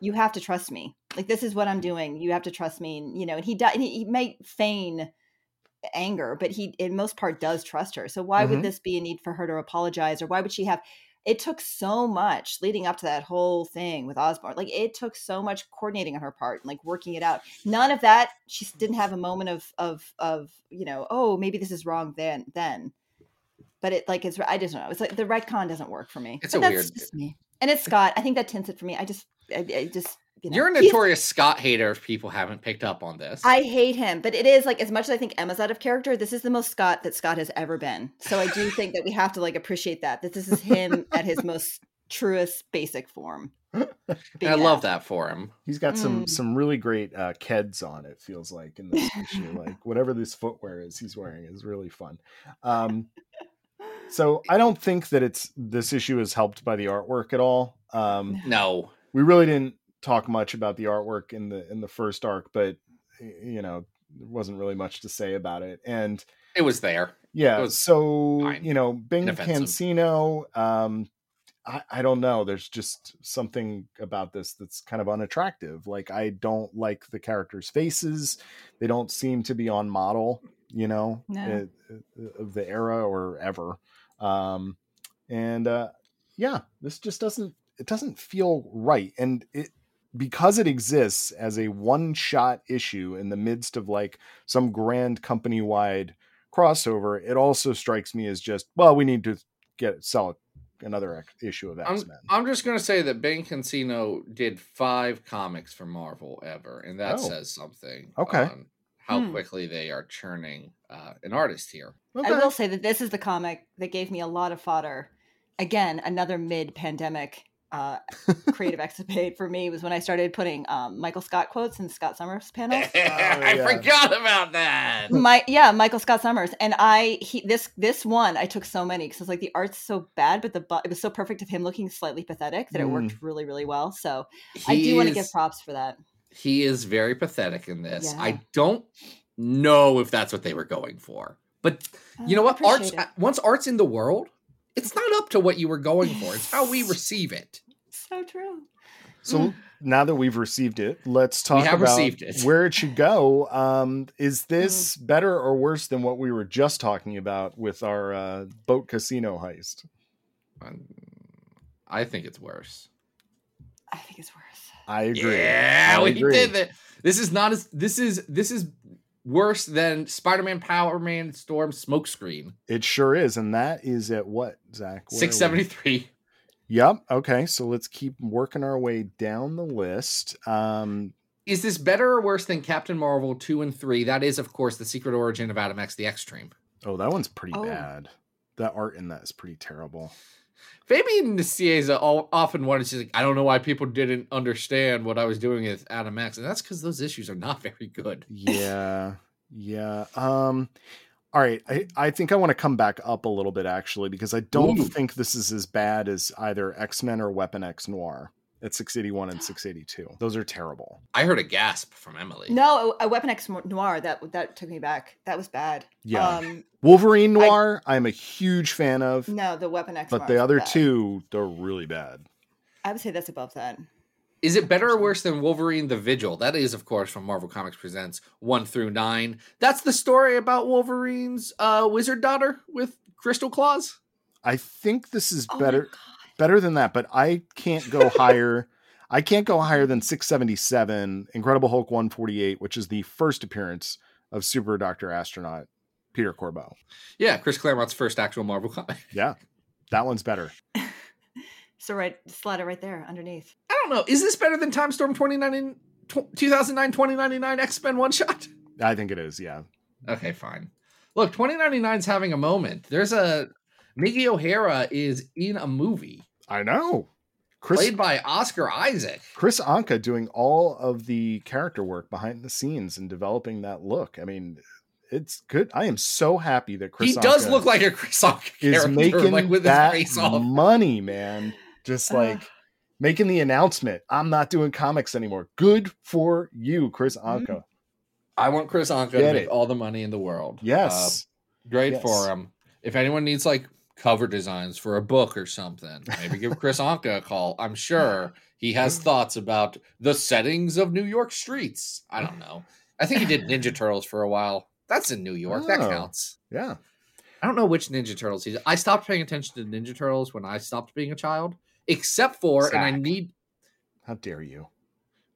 "You have to trust me. Like this is what I'm doing. You have to trust me." And, you know, and he does. He, he may feign anger, but he in most part does trust her. So why Mhm. would this be a need for her to apologize, or why would she have? It took so much leading up to that whole thing with Osborne. Like it took so much coordinating on her part and like working it out. None of that. She didn't have a moment of of of you know, oh maybe this is wrong then then. But it like it's I just don't know. It's like the retcon doesn't work for me. It's But a weird- me. And it's Scott. I think that tints it for me. I just I, I just you know You're a notorious Scott hater if people haven't picked up on this. I hate him, but it is like as much as I think Emma's out of character, this is the most Scott that Scott has ever been. So I do think that we have to like appreciate that. That this is him at his most truest basic form. and I love that for him. He's got some Mm. some really great uh, keds on. It feels like in this issue, like whatever this footwear is he's wearing is really fun. Um, so I don't think that it's this issue is helped by the artwork at all. Um, No, we really didn't talk much about the artwork in the in the first arc, but you know there wasn't really much to say about it. And it was there. yeah, was so fine. you know, Bing Inoffensive. Cansino, um, I, I don't know. There's just something about this that's kind of unattractive. Like I don't like the characters' faces; they don't seem to be on model. You know, No. of the era or ever. Um, and uh, yeah, this just doesn't. It doesn't feel right, and it because it exists as a one-shot issue in the midst of like some grand company-wide crossover, it also strikes me as just well, we need to get sell another issue of I'm, X Men. I'm just gonna say that Ben Cansino did five comics for Marvel ever, and that Oh. says something. Okay. on how Hmm. quickly they are churning uh, an artist here. I will say that this is the comic that gave me a lot of fodder. Again, another mid-pandemic uh, creative escapade for me was when I started putting um, Michael Scott quotes in Scott Summers panels. I yeah. forgot about that. my yeah michael scott summers and i he this this one i took so many because it's like the art's so bad but the it was so perfect of him looking slightly pathetic that it worked really really well so i do want to give props for that He is very pathetic in this. Yeah. I don't know if that's what they were going for, but you know Uh, I what? Art's it. once art's in the world, it's not up to what you were going for. It's how we receive it. so true So now that we've received it, let's talk about it. where it should go. Um, is this better or worse than what we were just talking about with our uh, boat casino heist? Um, I think it's worse. i think it's worse I agree. Yeah, I we did it. This is not as this is this is worse than Spider-Man, Power Man, Storm, Smokescreen. It sure is, and that is at what Zach? Where? Six seventy three. Yep. Okay, so let's keep working our way down the list. Um, Is this better or worse than Captain Marvel two and three? That is, of course, the secret origin of Adam X, the Extreme. oh, that one's pretty Oh. bad. That art in that is pretty terrible. Fabian Nicieza often wanted to like, I don't know why people didn't understand what I was doing with Adam X, and that's because those issues are not very good. Yeah. yeah. Um, all right. I, I think I want to come back up a little bit actually, because I don't Ooh. think this is as bad as either X Men or Weapon X Noir at 681 and 682. Those are terrible. I heard a gasp from Emily. no a weapon x noir that that took me back that was bad Yeah. um Wolverine Noir, I, am a huge fan of, no the weapon x but Noir the other bad. two, they're really bad. i would say that's above that Is it better or worse than Wolverine the Vigil? That is, of course, from Marvel Comics Presents 1 through 9. That's the story about Wolverine's uh, wizard daughter with crystal claws. I think this is Oh my better God. Better than that, but I can't go higher. I can't go higher than 677, Incredible Hulk 148, which is the first appearance of Super Doctor Astronaut Peter Corbeau. Yeah, Chris Claremont's first actual Marvel comic. Yeah, that one's better. so right slide it right there underneath I don't know. Is this better than Time Storm 2099, tw- 2009 2099 X Men one shot? I think it is. Yeah, Okay, fine. Look, 2099 is having a moment. There's a Miggy O'Hara is in a movie. I know. Chris played by Oscar Isaac. Kris Anka doing all of the character work behind the scenes and developing that look. I mean, it's good. I am so happy that Chris he does look like a Kris Anka is making like with that his face off. money, man. Just Ugh. like making the announcement, I'm not doing comics anymore. Good for you, Kris Anka. I want Kris Anka to make it. all the money in the world. Yes. Uh, great Yes. for him. If anyone needs like cover designs for a book or something, maybe give Kris Anka a call. I'm sure he has thoughts about the settings of New York streets. I don't know. I think he did Ninja Turtles for a while. That's in New York. That Oh. counts. yeah. I don't know which Ninja Turtles he's. I stopped paying attention to Ninja Turtles when I stopped being a child, except for, and I need. How dare you?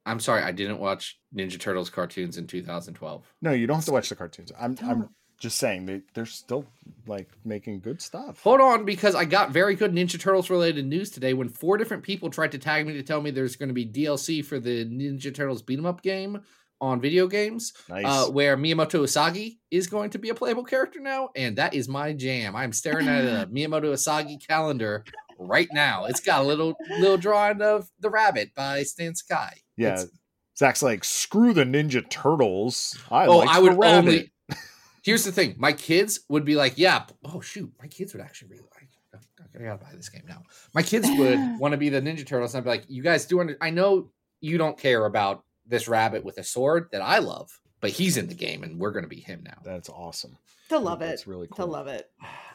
I'm sorry, I didn't watch Ninja Turtles cartoons in 2012. No, you don't have to watch the cartoons. I'm I'm. Just saying they they're still like making good stuff. Hold on, because I got very good Ninja Turtles related news today when four different people tried to tag me to tell me there's going to be DLC for the Ninja Turtles beat 'em up game on video games, Nice. uh, where Miyamoto Usagi is going to be a playable character now, and that is my jam. I'm staring at a Miyamoto Usagi calendar right now. It's got a little little drawing of the rabbit by Stan Sakai. yeah. It's- Zach's like, screw the Ninja Turtles. I oh, like I the would rabbit." only. Here's the thing: my kids would be like, "Yeah, oh shoot, my kids would actually really like. I gotta buy this game now." My kids would want to be the Ninja Turtles, and I'd be like, "You guys do under- I know you don't care about this rabbit with a sword that I love, but he's in the game, and we're gonna be him now." That's awesome. They'll love it. That's really cool. They'll love it.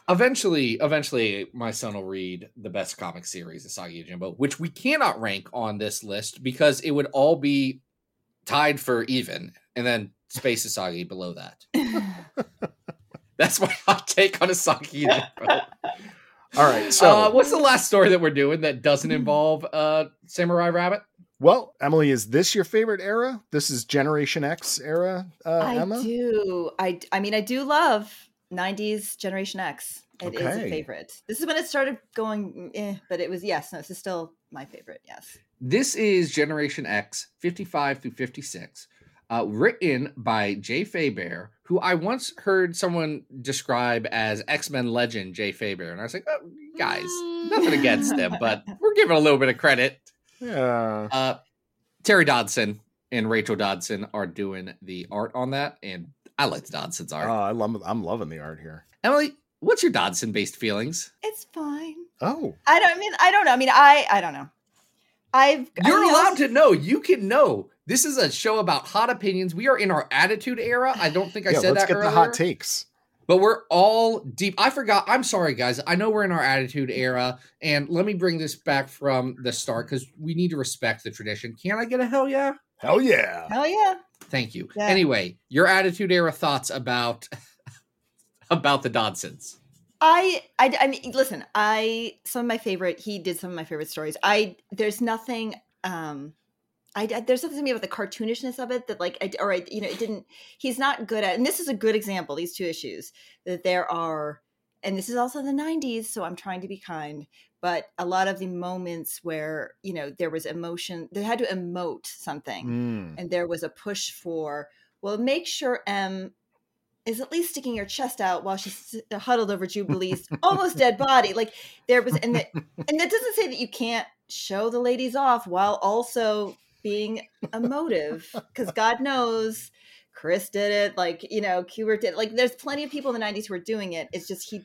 Eventually, eventually, my son will read the best comic series, Usagi Yojimbo, which we cannot rank on this list because it would all be tied for even, and then Space Usagi below that. That's my hot take on Usagi Yojimbo. All right. So, uh, what's the last story that we're doing that doesn't involve uh, Samurai Rabbit? well, Emily, is this your favorite era? This is Generation X era, uh, I Emma? do. I I mean, I do love '90s Generation X. It is Okay. a favorite. This is when it started going, eh, but it was yes. No, this is still my favorite. Yes. This is Generation X, 55 through 56, uh, written by Jay Faerber, who I once heard someone describe as X Men legend Jay Faerber. And I was like, oh, guys, nothing against them, but we're giving a little bit of credit. Yeah. Uh, Terry Dodson and Rachel Dodson are doing the art on that, and I like the Dodson's art. Oh, art. I love. I'm loving the art here. Emily, what's your Dodson based feelings? It's fine. Oh, I don't I mean. I don't know. I mean, I I don't know. I've You're mean, allowed also- to know. You can know. This is a show about hot opinions. We are in our attitude era. I don't think I yeah. said Let's that get earlier. the hot takes. But we're all deep. I forgot. I'm sorry, guys. I know we're in our attitude era, and let me bring this back from the start because we need to respect the tradition. Can I get a hell yeah? Hell yeah. Hell yeah. Thank you. Yeah. Anyway, your attitude era thoughts about about the Dodsons. I, I I mean listen, I some of my favorite he did some of my favorite stories. I there's nothing um I, there's something to me about the cartoonishness of it that like I or I, you know it didn't he's not good at and this is a good example these two issues that there are and this is also the 90s so I'm trying to be kind but a lot of the moments where you know there was emotion they had to emote something Mm. and there was a push for well make sure m is at least sticking her chest out while she's huddled over jubilee's almost dead body like there was and that and that doesn't say that you can't show the ladies off while also being emotive because god knows chris did it like you know kubert did it. like there's plenty of people in the 90s who are doing it it's just he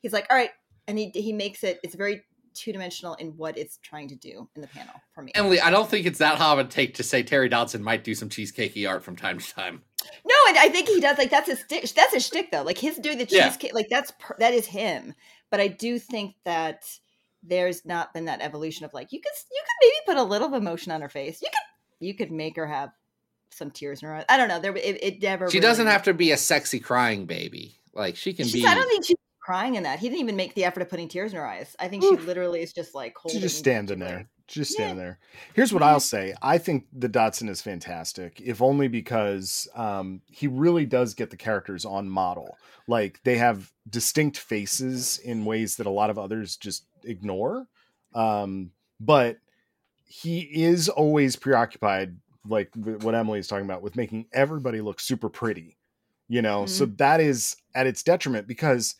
he's like all right and he he makes it it's very two-dimensional in what it's trying to do in the panel for me Emily, I don't think it's that hot of a take to say Terry Dodson might do some cheesecakey art from time to time. No, and I think he does. Like that's his stick. That's his shtick, though. Like his doing the Yeah. cheesecake. Like that's per- that is him. But I do think that there's not been that evolution of like you could you could maybe put a little of emotion on her face. You could you could make her have some tears in her eyes. I don't know. There it, it never. She really- doesn't have to be a sexy crying baby. Like she can She's, be. I don't think she's crying in that. He didn't even make the effort of putting tears in her eyes. I think she literally is just like holding. She's just standing Jubilee. there. Just Yeah. standing there. Here's what I'll say. I think the Dodson is fantastic, if only because um, he really does get the characters on model. Like they have distinct faces in ways that a lot of others just ignore. Um, but he is always preoccupied, like what Emily is talking about, with making everybody look super pretty. You know, so that is at its detriment because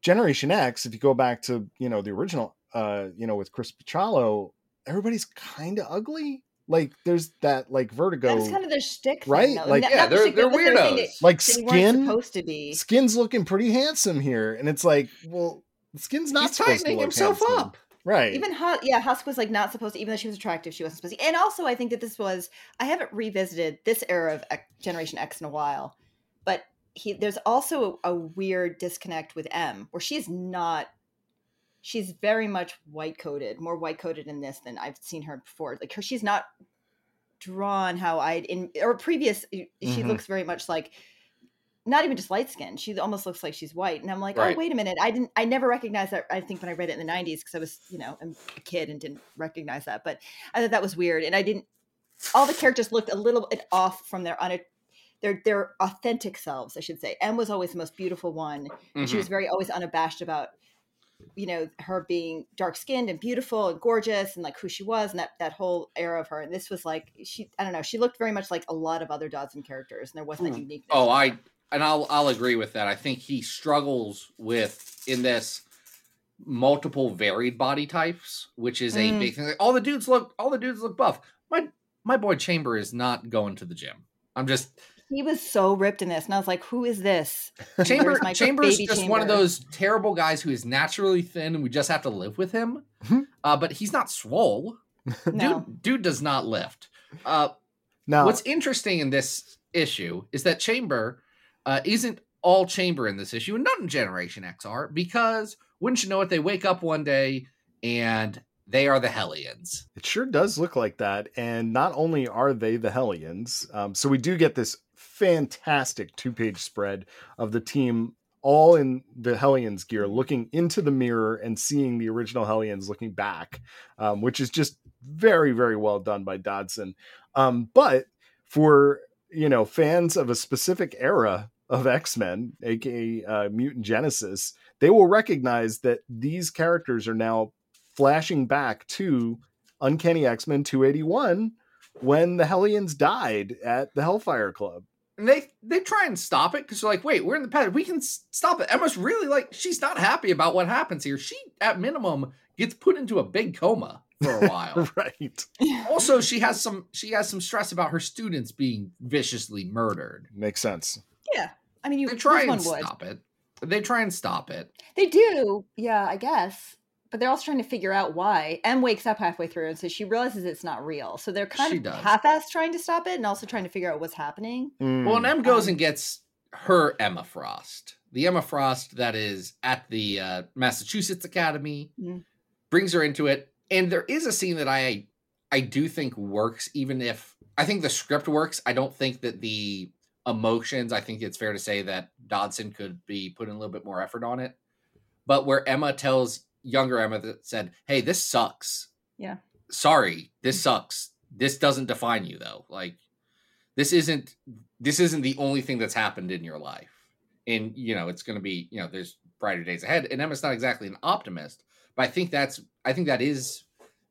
Generation X, if you go back to you know the original, uh, you know with Chris Bachalo, everybody's kind of ugly. Like there's that like vertigo, That was kind of their shtick, Right? though. Like- Yeah, they're- they're thing weirdos. that like skin. supposed to be. Skin's looking pretty handsome here, and it's like, well, Skin's not He's tightening himself handsome. up. right? Even Husk, yeah, Husk was like not supposed to, even though she was attractive, she wasn't supposed to. And also, I think that this was, I haven't revisited this era of X- Generation X in a while, but he, there's also a, a weird disconnect with M, where she's not, she's very much white coated, more white coated in this than I've seen her before. Like her, she's not drawn how I'd in or previous. She Mhm. looks very much like. Not even just light skin. She almost looks like she's white, and I'm like, oh, Right. oh wait a minute. I didn't. I never recognized that. I think when I read it in the '90s because I was, you know, a kid and didn't recognize that. But I thought that was weird, and I didn't. All the characters looked a little bit off from their un, their their authentic selves, I should say. M was always the most beautiful one. And She was mm-hmm. very always unabashed about, you know, her being dark skinned and beautiful and gorgeous and like who she was and that that whole era of her. And this was like she, I don't know, she looked very much like a lot of other Dodson characters, and there wasn't that hmm. uniqueness. Oh, I. and I'll I'll agree with that. I think he struggles with in this multiple varied body types, which is a Mm. big thing. Like, all the dudes look all the dudes look buff. My my boy Chamber is not going to the gym. I'm just he was so ripped in this, and I was like, who is this? Chamber Where's my Chamber's baby just one of those terrible guys who is naturally thin and we just have to live with him. Mhm. uh, but he's not swole. No. Dude dude does not lift. Uh now, What's interesting in this issue is that Chamber uh, isn't all Chamber in this issue, and not in Generation X XR, because wouldn't you know it, they wake up one day and they are the Hellions. It sure does look like that. And not only are they the Hellions, um, so we do get this fantastic two page spread of the team all in the Hellions gear looking into the mirror and seeing the original Hellions looking back, um, which is just very, very well done by Dodson. Um, but for, you know, fans of a specific era of X Men, aka uh, Mutant Genesis, they will recognize that these characters are now flashing back to Uncanny X Men 281 when the Hellions died at the Hellfire Club. And they they try and stop it because they're like, wait, we're in the past. We can stop it. Emma's really like she's not happy about what happens here. She at minimum gets put into a big coma for a while. right. also, she has some she has some stress about her students being viciously murdered. Makes sense. Yeah, I mean, you They try and would? stop it. They try and stop it. They do, yeah, I guess. But they're also trying to figure out why. M wakes up halfway through and so she realizes it's not real. So they're kind She of does. half-assed trying to stop it and also trying to figure out what's happening. Well, and Mm. M goes Um, and gets her Emma Frost, the Emma Frost that is at the uh, Massachusetts Academy, Mm. brings her into it, and there is a scene that I I do think works, even if I think the script works. I don't think that the emotions. I think it's fair to say that Dodson could be putting a little bit more effort on it, but where Emma tells younger Emma that said, "Hey, this sucks." Yeah. Sorry, this mm. sucks. This doesn't define you though. Like this isn't this isn't the only thing that's happened in your life. And you know, it's going to be, you know, there's brighter days ahead. And Emma's not exactly an optimist, but I think that's I think that is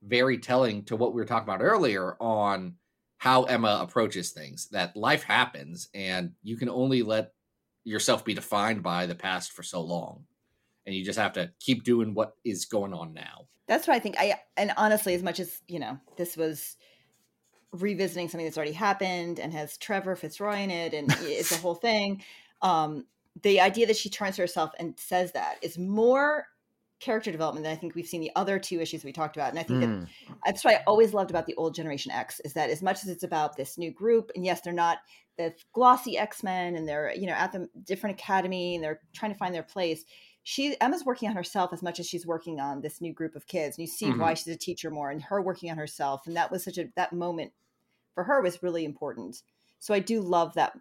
very telling to what we were talking about earlier on how Emma approaches things. That life happens and you can only let yourself be defined by the past for so long. And you just have to keep doing what is going on now. That's what I think. I and honestly, as much as you know, this was revisiting something that's already happened and has Trevor Fitzroy in it, and it's a whole thing. Um, the idea that she turns to herself and says that is more character development than I think we've seen the other two issues we talked about. And I think that Mm. that's what I always loved about the old Generation X is that as much as it's about this new group, and yes, they're not the glossy X Men, and they're you know at the different academy, and they're trying to find their place. She Emma's working on herself as much as she's working on this new group of kids, and you see why she's a teacher more, and her working on herself, and that was such a that moment for her was really important. So I do love that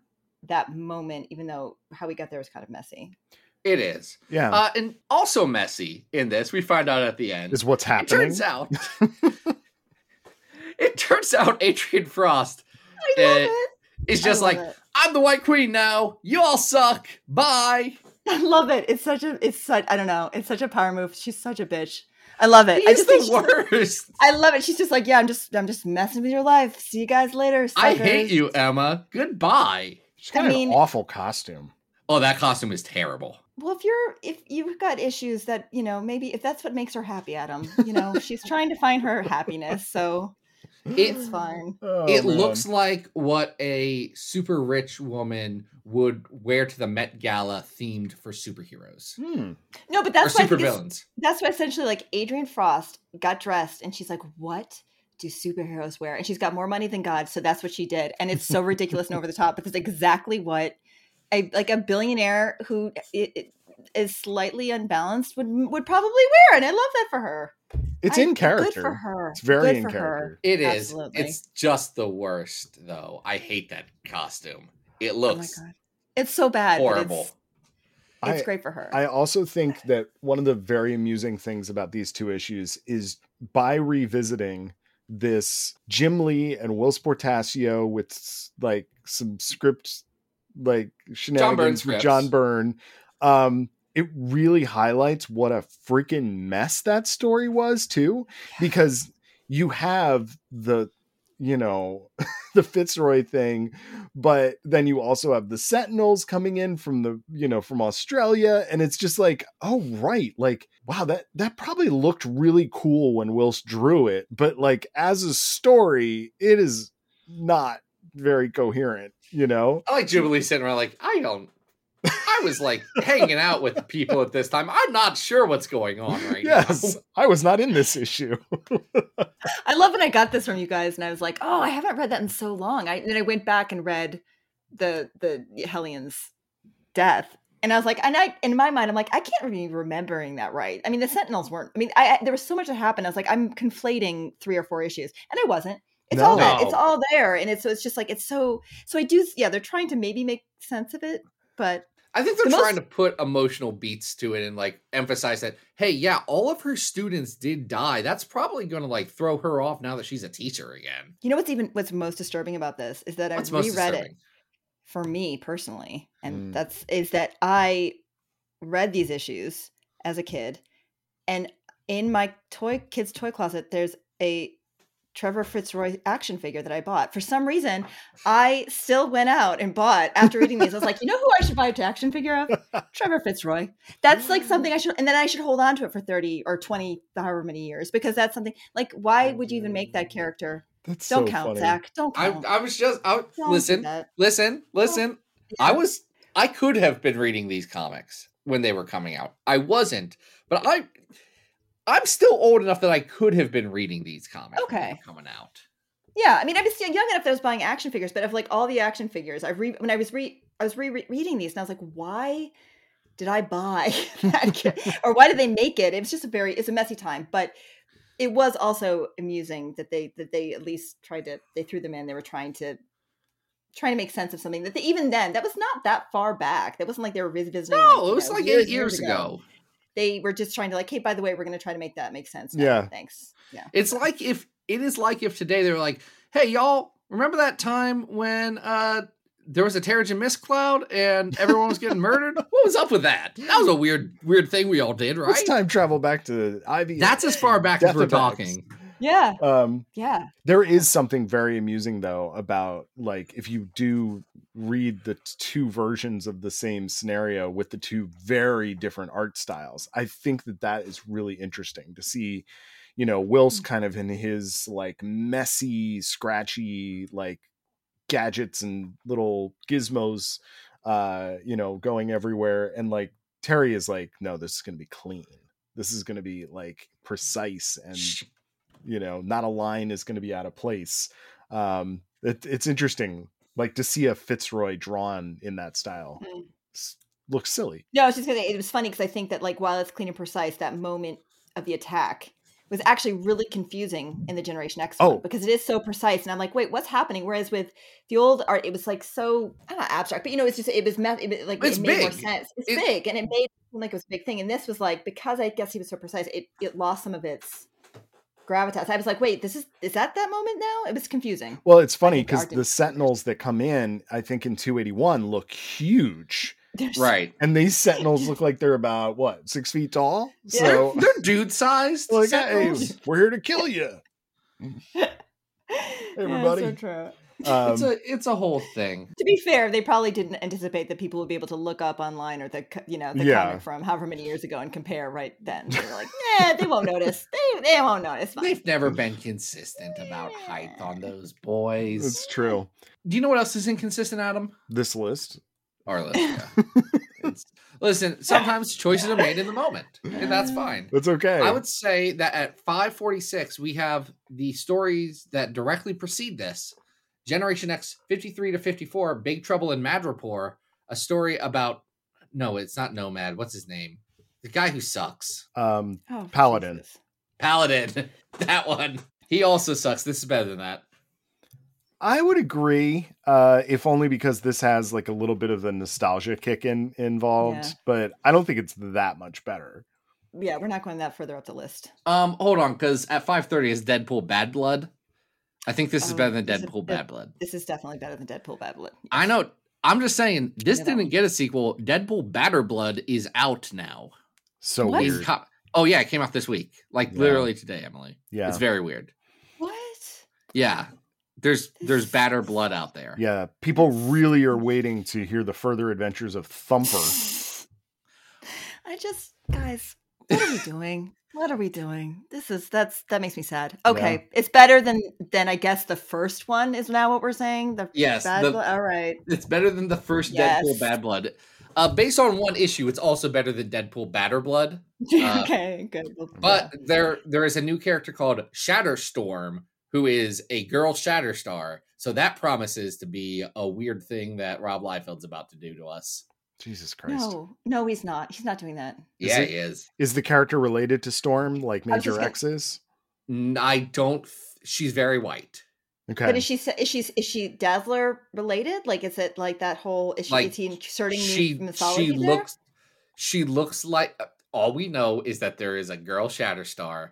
that moment, even though how we got there was kind of messy. It is. Yeah. Uh, and also messy in this, we find out at the end. is what's happening. It turns out. it turns out Adrienne Frost I love Uh, it. is just like, it. I'm the White Queen now. You all suck. Bye. I love it. It's such a it's such I don't know. It's such a power move. She's such a bitch. I love it. He I just the she's- worst. I love it. She's just like, yeah, I'm just I'm just messing with your life. See you guys later. I hate you, Emma. Goodbye. She's got I mean- an awful costume. Oh, that costume is terrible. Well, if you're if you've got issues that you know maybe if that's what makes her happy, Adam, you know she's trying to find her happiness, so it's fine. Oh, it man. looks like what a super rich woman would wear to the Met Gala themed for superheroes Hmm. No, but that's why super it's- villains. that's why essentially like Adrienne Frost got dressed and she's like, What do superheroes wear? And she's got more money than God, so that's what she did. And it's so ridiculous and over the top because exactly what a like a billionaire who i- i- is slightly unbalanced would would probably wear. And I love that for her. It's I- in Good character. for her. It's very Good in for her. character. It is. Absolutely. It's just the worst, though. I hate that costume. It Oh my looks god. It's so bad. horrible. It's, it's I- great for her. I also think that one of the very amusing things about these two issues is by revisiting this Jim Lee and Whilce Portacio with like some script like shenanigans with scripts. John Byrne. Um, it really highlights what a freaking mess that story was too, because you have the you know the Fitzroy thing, but then you also have the Sentinels coming in from the you know from Australia, and it's just like, oh right, like wow, that that probably looked really cool when Whilce drew it, but like as a story, it is not very coherent, you know. I like Jubilee sitting around like, I don't. I was like hanging out with people at this time. I'm not sure what's going on right yes, now. I was not in this issue. I love when I got this from you guys, and I was like, "Oh, I haven't read that in so long." I then I went back and read the the Hellions' death, and I was like, and I in my mind, I'm like, I can't be remembering that right. I mean, the Sentinels weren't. I mean, I, I there was so much that happened. I was like, I'm conflating three or four issues, and I wasn't. It's all No. that. It's all there, and it's so it's just like it's so. So I do. Yeah, they're trying to maybe make sense of it, but I think they're The most- trying to put emotional beats to it and like emphasize that, hey, yeah, all of her students did die. That's probably going to like throw her off now that she's a teacher again. you know what's even what's most disturbing about this is that What's I most reread it. for me personally and Mm. that's is that i read these issues as a kid and in my toy kids toy closet there's a trevor fitzroy action figure that i bought. For some reason i still went out and bought after reading these i was like you know who i should buy an action figure of? Trevor fitzroy. That's like mm. something i should and then i should hold on to it for 30 or 20 however many years because that's something like why would you even make that mm. character? That's don't so count funny. zach. Don't I, count. I was just, I, Don't do listen, listen, listen. Yeah. I was, I could have been reading these comics when they were coming out. I wasn't, but I, I'm still old enough that I could have been reading these comics Okay. coming out. Yeah, I mean, I was young enough that I was buying action figures, but of like all the action figures, I re when I was re I was rereading these, and I was like, why did I buy that? kit? or why did they make it? It was just a very it's a messy time, but it was also amusing that they that they at least tried to they threw them in. They were trying to trying to make sense of something that they, even then that was not that far back. That wasn't like they were revisiting. No, like, it was know, like years, eight years ago. They were just trying to like, hey, by the way, we're going to try to make that make sense. now. Yeah. thanks. Yeah. It's like if it is like if today they were like, "Hey, y'all, remember that time when uh there was a Terrigen mist cloud and everyone was getting murdered? What was up with that? That was a weird, weird thing we all did, right? Let's time travel back to Ivy. That's as far back as we're effects. talking. Yeah. Um, Yeah. there is something very amusing though about like if you do read the two versions of the same scenario with the two very different art styles i think that that is really interesting to see you know will's kind of in his like messy scratchy like gadgets and little gizmos uh you know going everywhere and like terry is like no this is going to be clean. This is going to be like precise and you know not a line is going to be out of place. Um it, it's interesting like to see a fitzroy drawn in that style Mm. looks silly No, I was just gonna. It was funny because I think that like while it's clean and precise, that moment of the attack was actually really confusing in the Generation X oh. because it is so precise, and I'm like, wait, what's happening? Whereas with the old art, it was like so I don't know abstract, but you know, it's just it was it, was, like It's it made more big. sense. It's It- big, and it made like it was a big thing. And this was like because I guess he was so precise, it it lost some of its gravitas. I was like, wait, this is is that that moment now? It was confusing. well it's funny because the sentinels that come in i think in 281 look huge There's- Right. and these sentinels look like they're about what six feet tall Yeah. so They're dude sized. like hey we're here to kill you Yeah, everybody. so true. Um, it's a it's a whole thing. To be fair, they probably didn't anticipate that people would be able to look up online or the co- you know the Yeah. comic from however many years ago and compare right then. They were like, yeah, they won't notice. They they won't notice. Fine. They've never been consistent about height on those boys. it's true. Do you know what else is inconsistent, Adam? This list. Our list. Yeah. It's- listen, sometimes choices are made in the moment, and that's fine. That's okay. I would say that at 546, we have the stories that directly precede this Generation X 53 to 54, Big Trouble in Madripoor, a story about, no, it's not Nomad. What's his name? The guy who sucks. um, Oh, Paladin. Jesus. Paladin. that one. He also sucks. This is better than that. I would agree, uh, if only because this has like a little bit of the nostalgia kick in involved, Yeah. but I don't think it's that much better. Yeah, we're not going that further up the list. Um, hold on, because at 530 is Deadpool Bad Blood. I think this is Oh, better um, than this is- Deadpool Bad Blood. This is definitely better than Deadpool Bad Blood. I know. I'm just saying, this Yeah, that didn't get a sequel. Deadpool Badder Blood is out now. So What? Weird. co- oh yeah, it came out this week, like Yeah. literally today, Emily. Yeah. It's very weird. What? Yeah, there's there's This- badder blood out there. Yeah. People really are waiting to hear the further adventures of Thumper. I just, guys, what are we doing? What are we doing? This is that's that makes me sad. Okay, it's better than than I guess the first one is now what we're saying. The Yes, bad the- Blood- all right. It's better than the first Yes. Deadpool Bad Blood. Uh, based on one issue, it's also better than Deadpool Badder Blood. Uh, okay, good. But there there is a new character called Shatterstorm, who is a girl Shatterstar. So that promises to be a weird thing that Rob Liefeld's about to do to us. Jesus Christ. no, no, he's not. He's not doing that. Is yeah, it- he is. Is the character related to Storm like I was just Major gonna- X is? N- I don't. She's very white. Okay. But is she is she is she Dazzler related? Like, is it like that whole? Is she Like, is he inserting she new mythology she there? looks she looks like uh, all we know is that there is a girl Shatterstar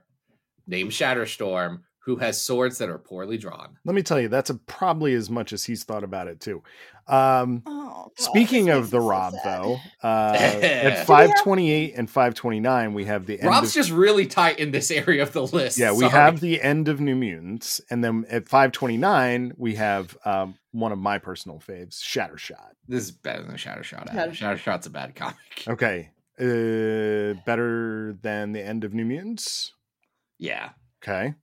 named Shatterstorm who has swords that are poorly drawn. Let me tell you, that's a, probably as much as he's thought about it too. Um, Oh, speaking this of the me so Rob, sad. though, uh, at Yeah. 528 and 529, we have the end Rob's of just really tight in this area of the list. yeah, we Sorry. have the end of New Mutants, and then at 529 we have um, one of my personal faves, Shattershot. this is better than Shattershot. Shatter- Shattershot's a bad comic. Okay, uh, better than the end of New Mutants. Yeah. Okay,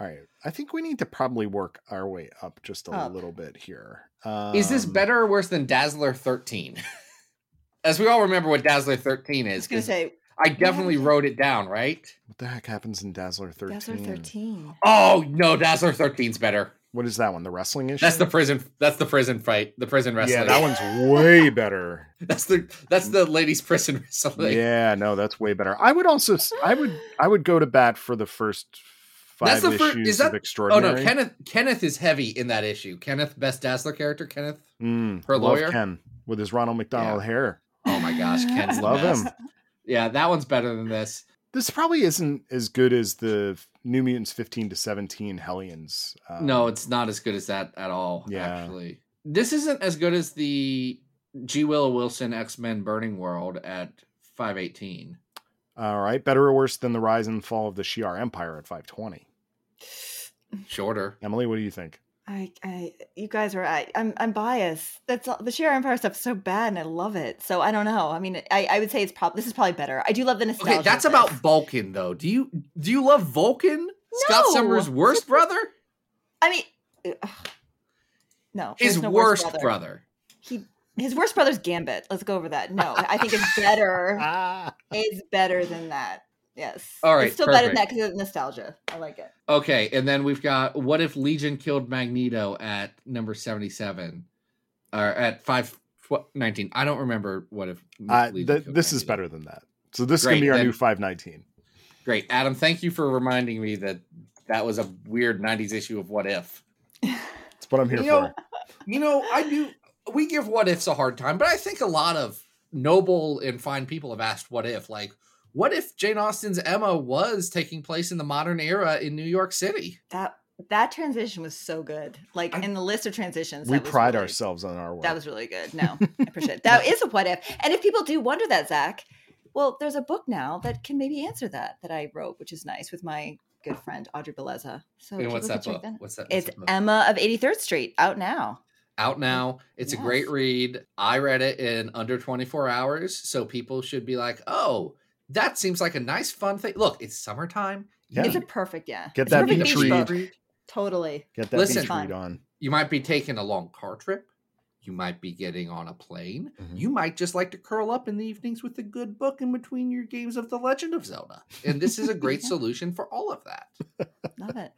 all right. I think we need to probably work our way up just a Up. little bit here. Um, Is this better or worse than Dazzler 13? As we all remember what Dazzler 13 I is, was gonna 'cause say I definitely wrote it down, right? What the heck happens in Dazzler 13? Dazzler thirteen. Oh no, Dazzler 13's better. What is that one? The wrestling issue? That's the prison. That's the prison fight. The prison wrestling. yeah, that one's way better. That's the that's the ladies' prison wrestling. yeah, no, that's way better. I would also, I would, I would go to bat for the first five That's the fir- issues is that- of Oh no, Kenneth Kenneth is heavy in that issue. Kenneth, best Dazzler character, Kenneth. Mm, her love lawyer? Ken with his Ronald McDonald hair. Oh my gosh, Ken's the Love him. Yeah, that one's better than this. This probably isn't as good as the New Mutants 15 to 17 Hellions. Um, no, it's not as good as that at all. Yeah. Actually, this isn't as good as the G. Willow Wilson X Men Burning World at five eighteen. all right. Better or worse than the rise and fall of the Shi'ar Empire at 520. Shorter. Emily, what do you think? I, I, you guys are. I, I'm, I'm biased. That's all, the Shi'ar Empire stuff's so bad, and I love it. So I don't know. I mean, I, I would say it's probably this is probably better. I do love the nostalgia. Okay, that's about. Vulcan though. Do you do you love Vulcan? Scott Summers' worst brother? I mean, ugh. no, His no worst brother. He, his worst brother's Gambit. Let's go over that. No, I think it's better. It's better than that. Yes. All right, It's still better than that because of nostalgia. I like it. Okay, and then we've got what if Legion killed Magneto at number 77 or at 519. I don't remember what if uh, th- killed this is better than that. So this Great, can be our then- new 519. Great. Adam, thank you for reminding me that that was a weird 90s issue of what if. That's what I'm here You know, for. You know, I do we give what ifs a hard time, but I think a lot of noble and fine people have asked what if like what if Jane Austen's Emma was taking place in the modern era in New York City? That that transition was so good. Like I- in the list of transitions, We pride really- ourselves on our work. That was really good. No, I appreciate it. That is a what if. And if people do wonder that, Zach, Well, there's a book now that can maybe answer that that I wrote, which is nice with my good friend Audrey Bellezza. So And what's that book? What's that? what's It's that book? Emma of 83rd Street out now. out now. It's a great read. I read it in under 24 hours, so people should be like, "Oh, that seems like a nice fun thing." Look, it's summertime. Yeah. It's a perfect, yeah. Get It's that beach beach read. Totally. Get that Listen. beach read on. You might be taking a long car trip. You might be getting on a plane. Mhm. You might just like to curl up in the evenings with a good book in between your games of The Legend of Zelda. And this is a great Yeah. solution for all of that. Love it.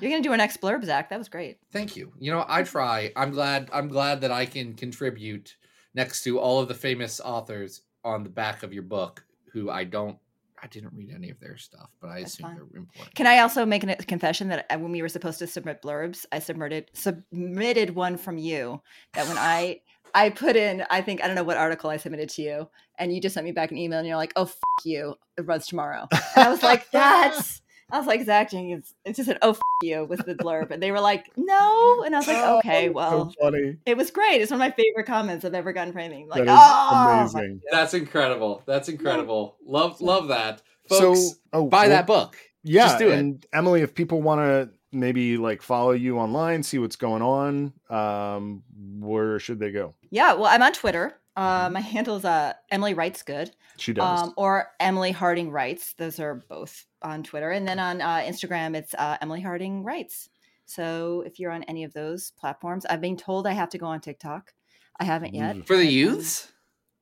You're gonna do an next blurb, Zach. That was great. Thank you. You know, I try. I'm glad I'm glad that I can contribute next to all of the famous authors on the back of your book who I don't I didn't read any of their stuff, but I That's assume fine. they're important. Can I also make a confession that uh, when we were supposed to submit blurbs, I submitted submitted one from you that when I I put in I think I don't know what article I submitted to you, and you just sent me back an email and you're like, "Oh f- you, it runs tomorrow," and I was like, "That's." I was like Zach Jenkins. It just said, "Oh f- you" with the blurb, and they were like, "No," and I was like, Oh, "Okay, so well." funny. It was great. It's one of my favorite comments I've ever gotten for anything. Like, That is oh, amazing. That's incredible. That's incredible. Love love that. Folks, so, oh, buy well, that book. Yeah, Just do it. and Emily, if people want to maybe like follow you online, see what's going on, um, where should they go? Yeah, well, I'm on Twitter. Uh, my handle is uh, Emily Writes Good. She does. um, or Emily Harding Writes. Those are both on Twitter, and then on uh, Instagram, it's uh, Emily Harding Writes. So if you're on any of those platforms, I've been told I have to go on TikTok. I haven't yet. Mm. For the um, youths?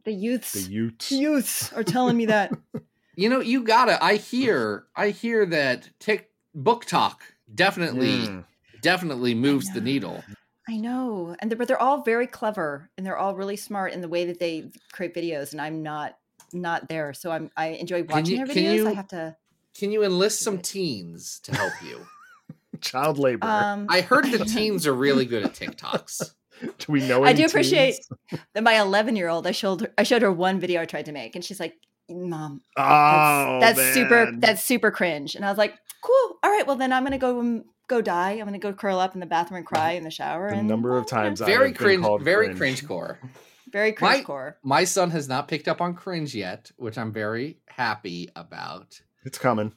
the youths, the Utes. the youths are telling me that. You know, you gotta I hear I hear that tick book talk definitely Mm. definitely moves the needle. I know, and they're, but they're all very clever, and they're all really smart in the way that they create videos, and I'm not not there. So I'm I enjoy Can watching you- their can videos. I have to. Can you enlist some teens to help you? Child labor. Um, I heard the teens are really good at TikToks. do we know? I any do appreciate teens? that my 11 year old. I showed her, I showed her one video I tried to make, and she's like, "Mom, Oh, that's, that's super that's super cringe." And I was like, "Cool, all right. Well, then I'm gonna go um, go die. I'm gonna go curl up in the bathroom and cry in the shower." the and number of times I Very have been cringe, called very cringe. cringe core. very cringe My- core. My son has not picked up on cringe yet, which I'm very happy about. It's coming.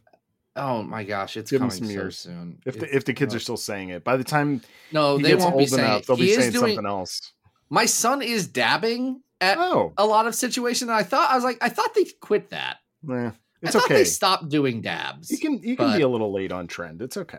Oh my gosh, it's Give coming some so years. soon. If It- the if the kids no. are still saying it, by the time no, he they gets won't old be saying. enough, they'll he be saying doing. something else. My son is dabbing at Oh, a lot of situations. I thought I was like, I thought they quit that. eh, it's I thought okay. they stopped doing dabs. You can you can but- be a little late on trend. It's okay.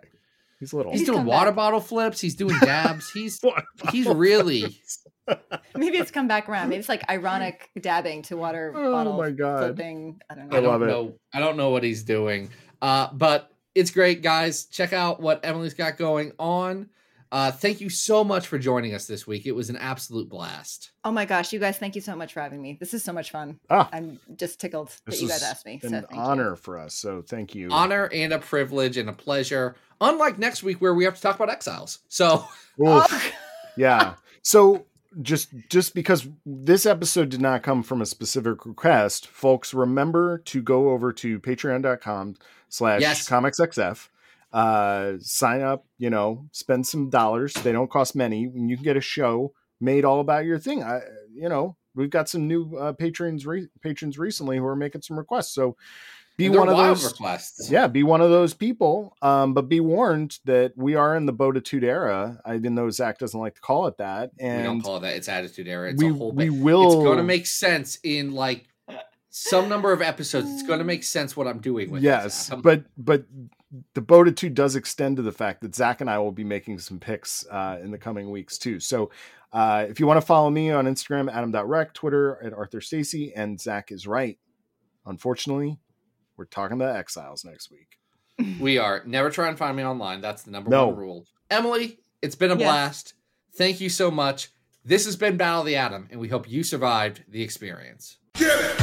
He's little. He's He's doing water back. bottle flips. He's doing dabs. He's he's really Maybe it's come back around. Maybe it's like ironic dabbing to water Oh bottle my God. flipping. I don't I I don't love it. know. I don't know what he's doing. Uh, but it's great, guys. Check out what Emily's got going on. Uh, thank you so much for joining us this week. It was an absolute blast. Oh my gosh, you guys! Thank you so much for having me. This is so much fun. Ah, I'm just tickled that you guys asked me. So an thank you. honor for us. So thank you. Honor and a privilege and a pleasure. Unlike next week where we have to talk about exiles. So Oof. Oh, yeah. So just just because this episode did not come from a specific request, folks, remember to go over to patreon.com slash Yes. comicsxf. Uh sign up, you know, spend some dollars. They don't cost many. And you can get a show made all about your thing. I you know, we've got some new uh, patrons re- patrons recently who are making some requests. So be one of those requests. yeah, be one of those people. Um, but be warned that we are in the Boditude era, even though Zack doesn't like to call it that. And we don't call it that. It's attitude era. It's we, a whole we will It's going to make sense in like some number of episodes. It's going to make sense what I'm doing with yes, but but the Boditude does extend to the fact that Zack and I will be making some picks uh, in the coming weeks too. So uh, if you want to follow me on Instagram, Adam.reck, Twitter at Arthur Stacy, and Zach is right. Unfortunately, we're talking about exiles next week. we are. Never try and find me online. That's the number No. one rule. Emily, it's been a Yes. blast. Thank you so much. This has been Battle of the Atom, and we hope you survived the experience. Get it!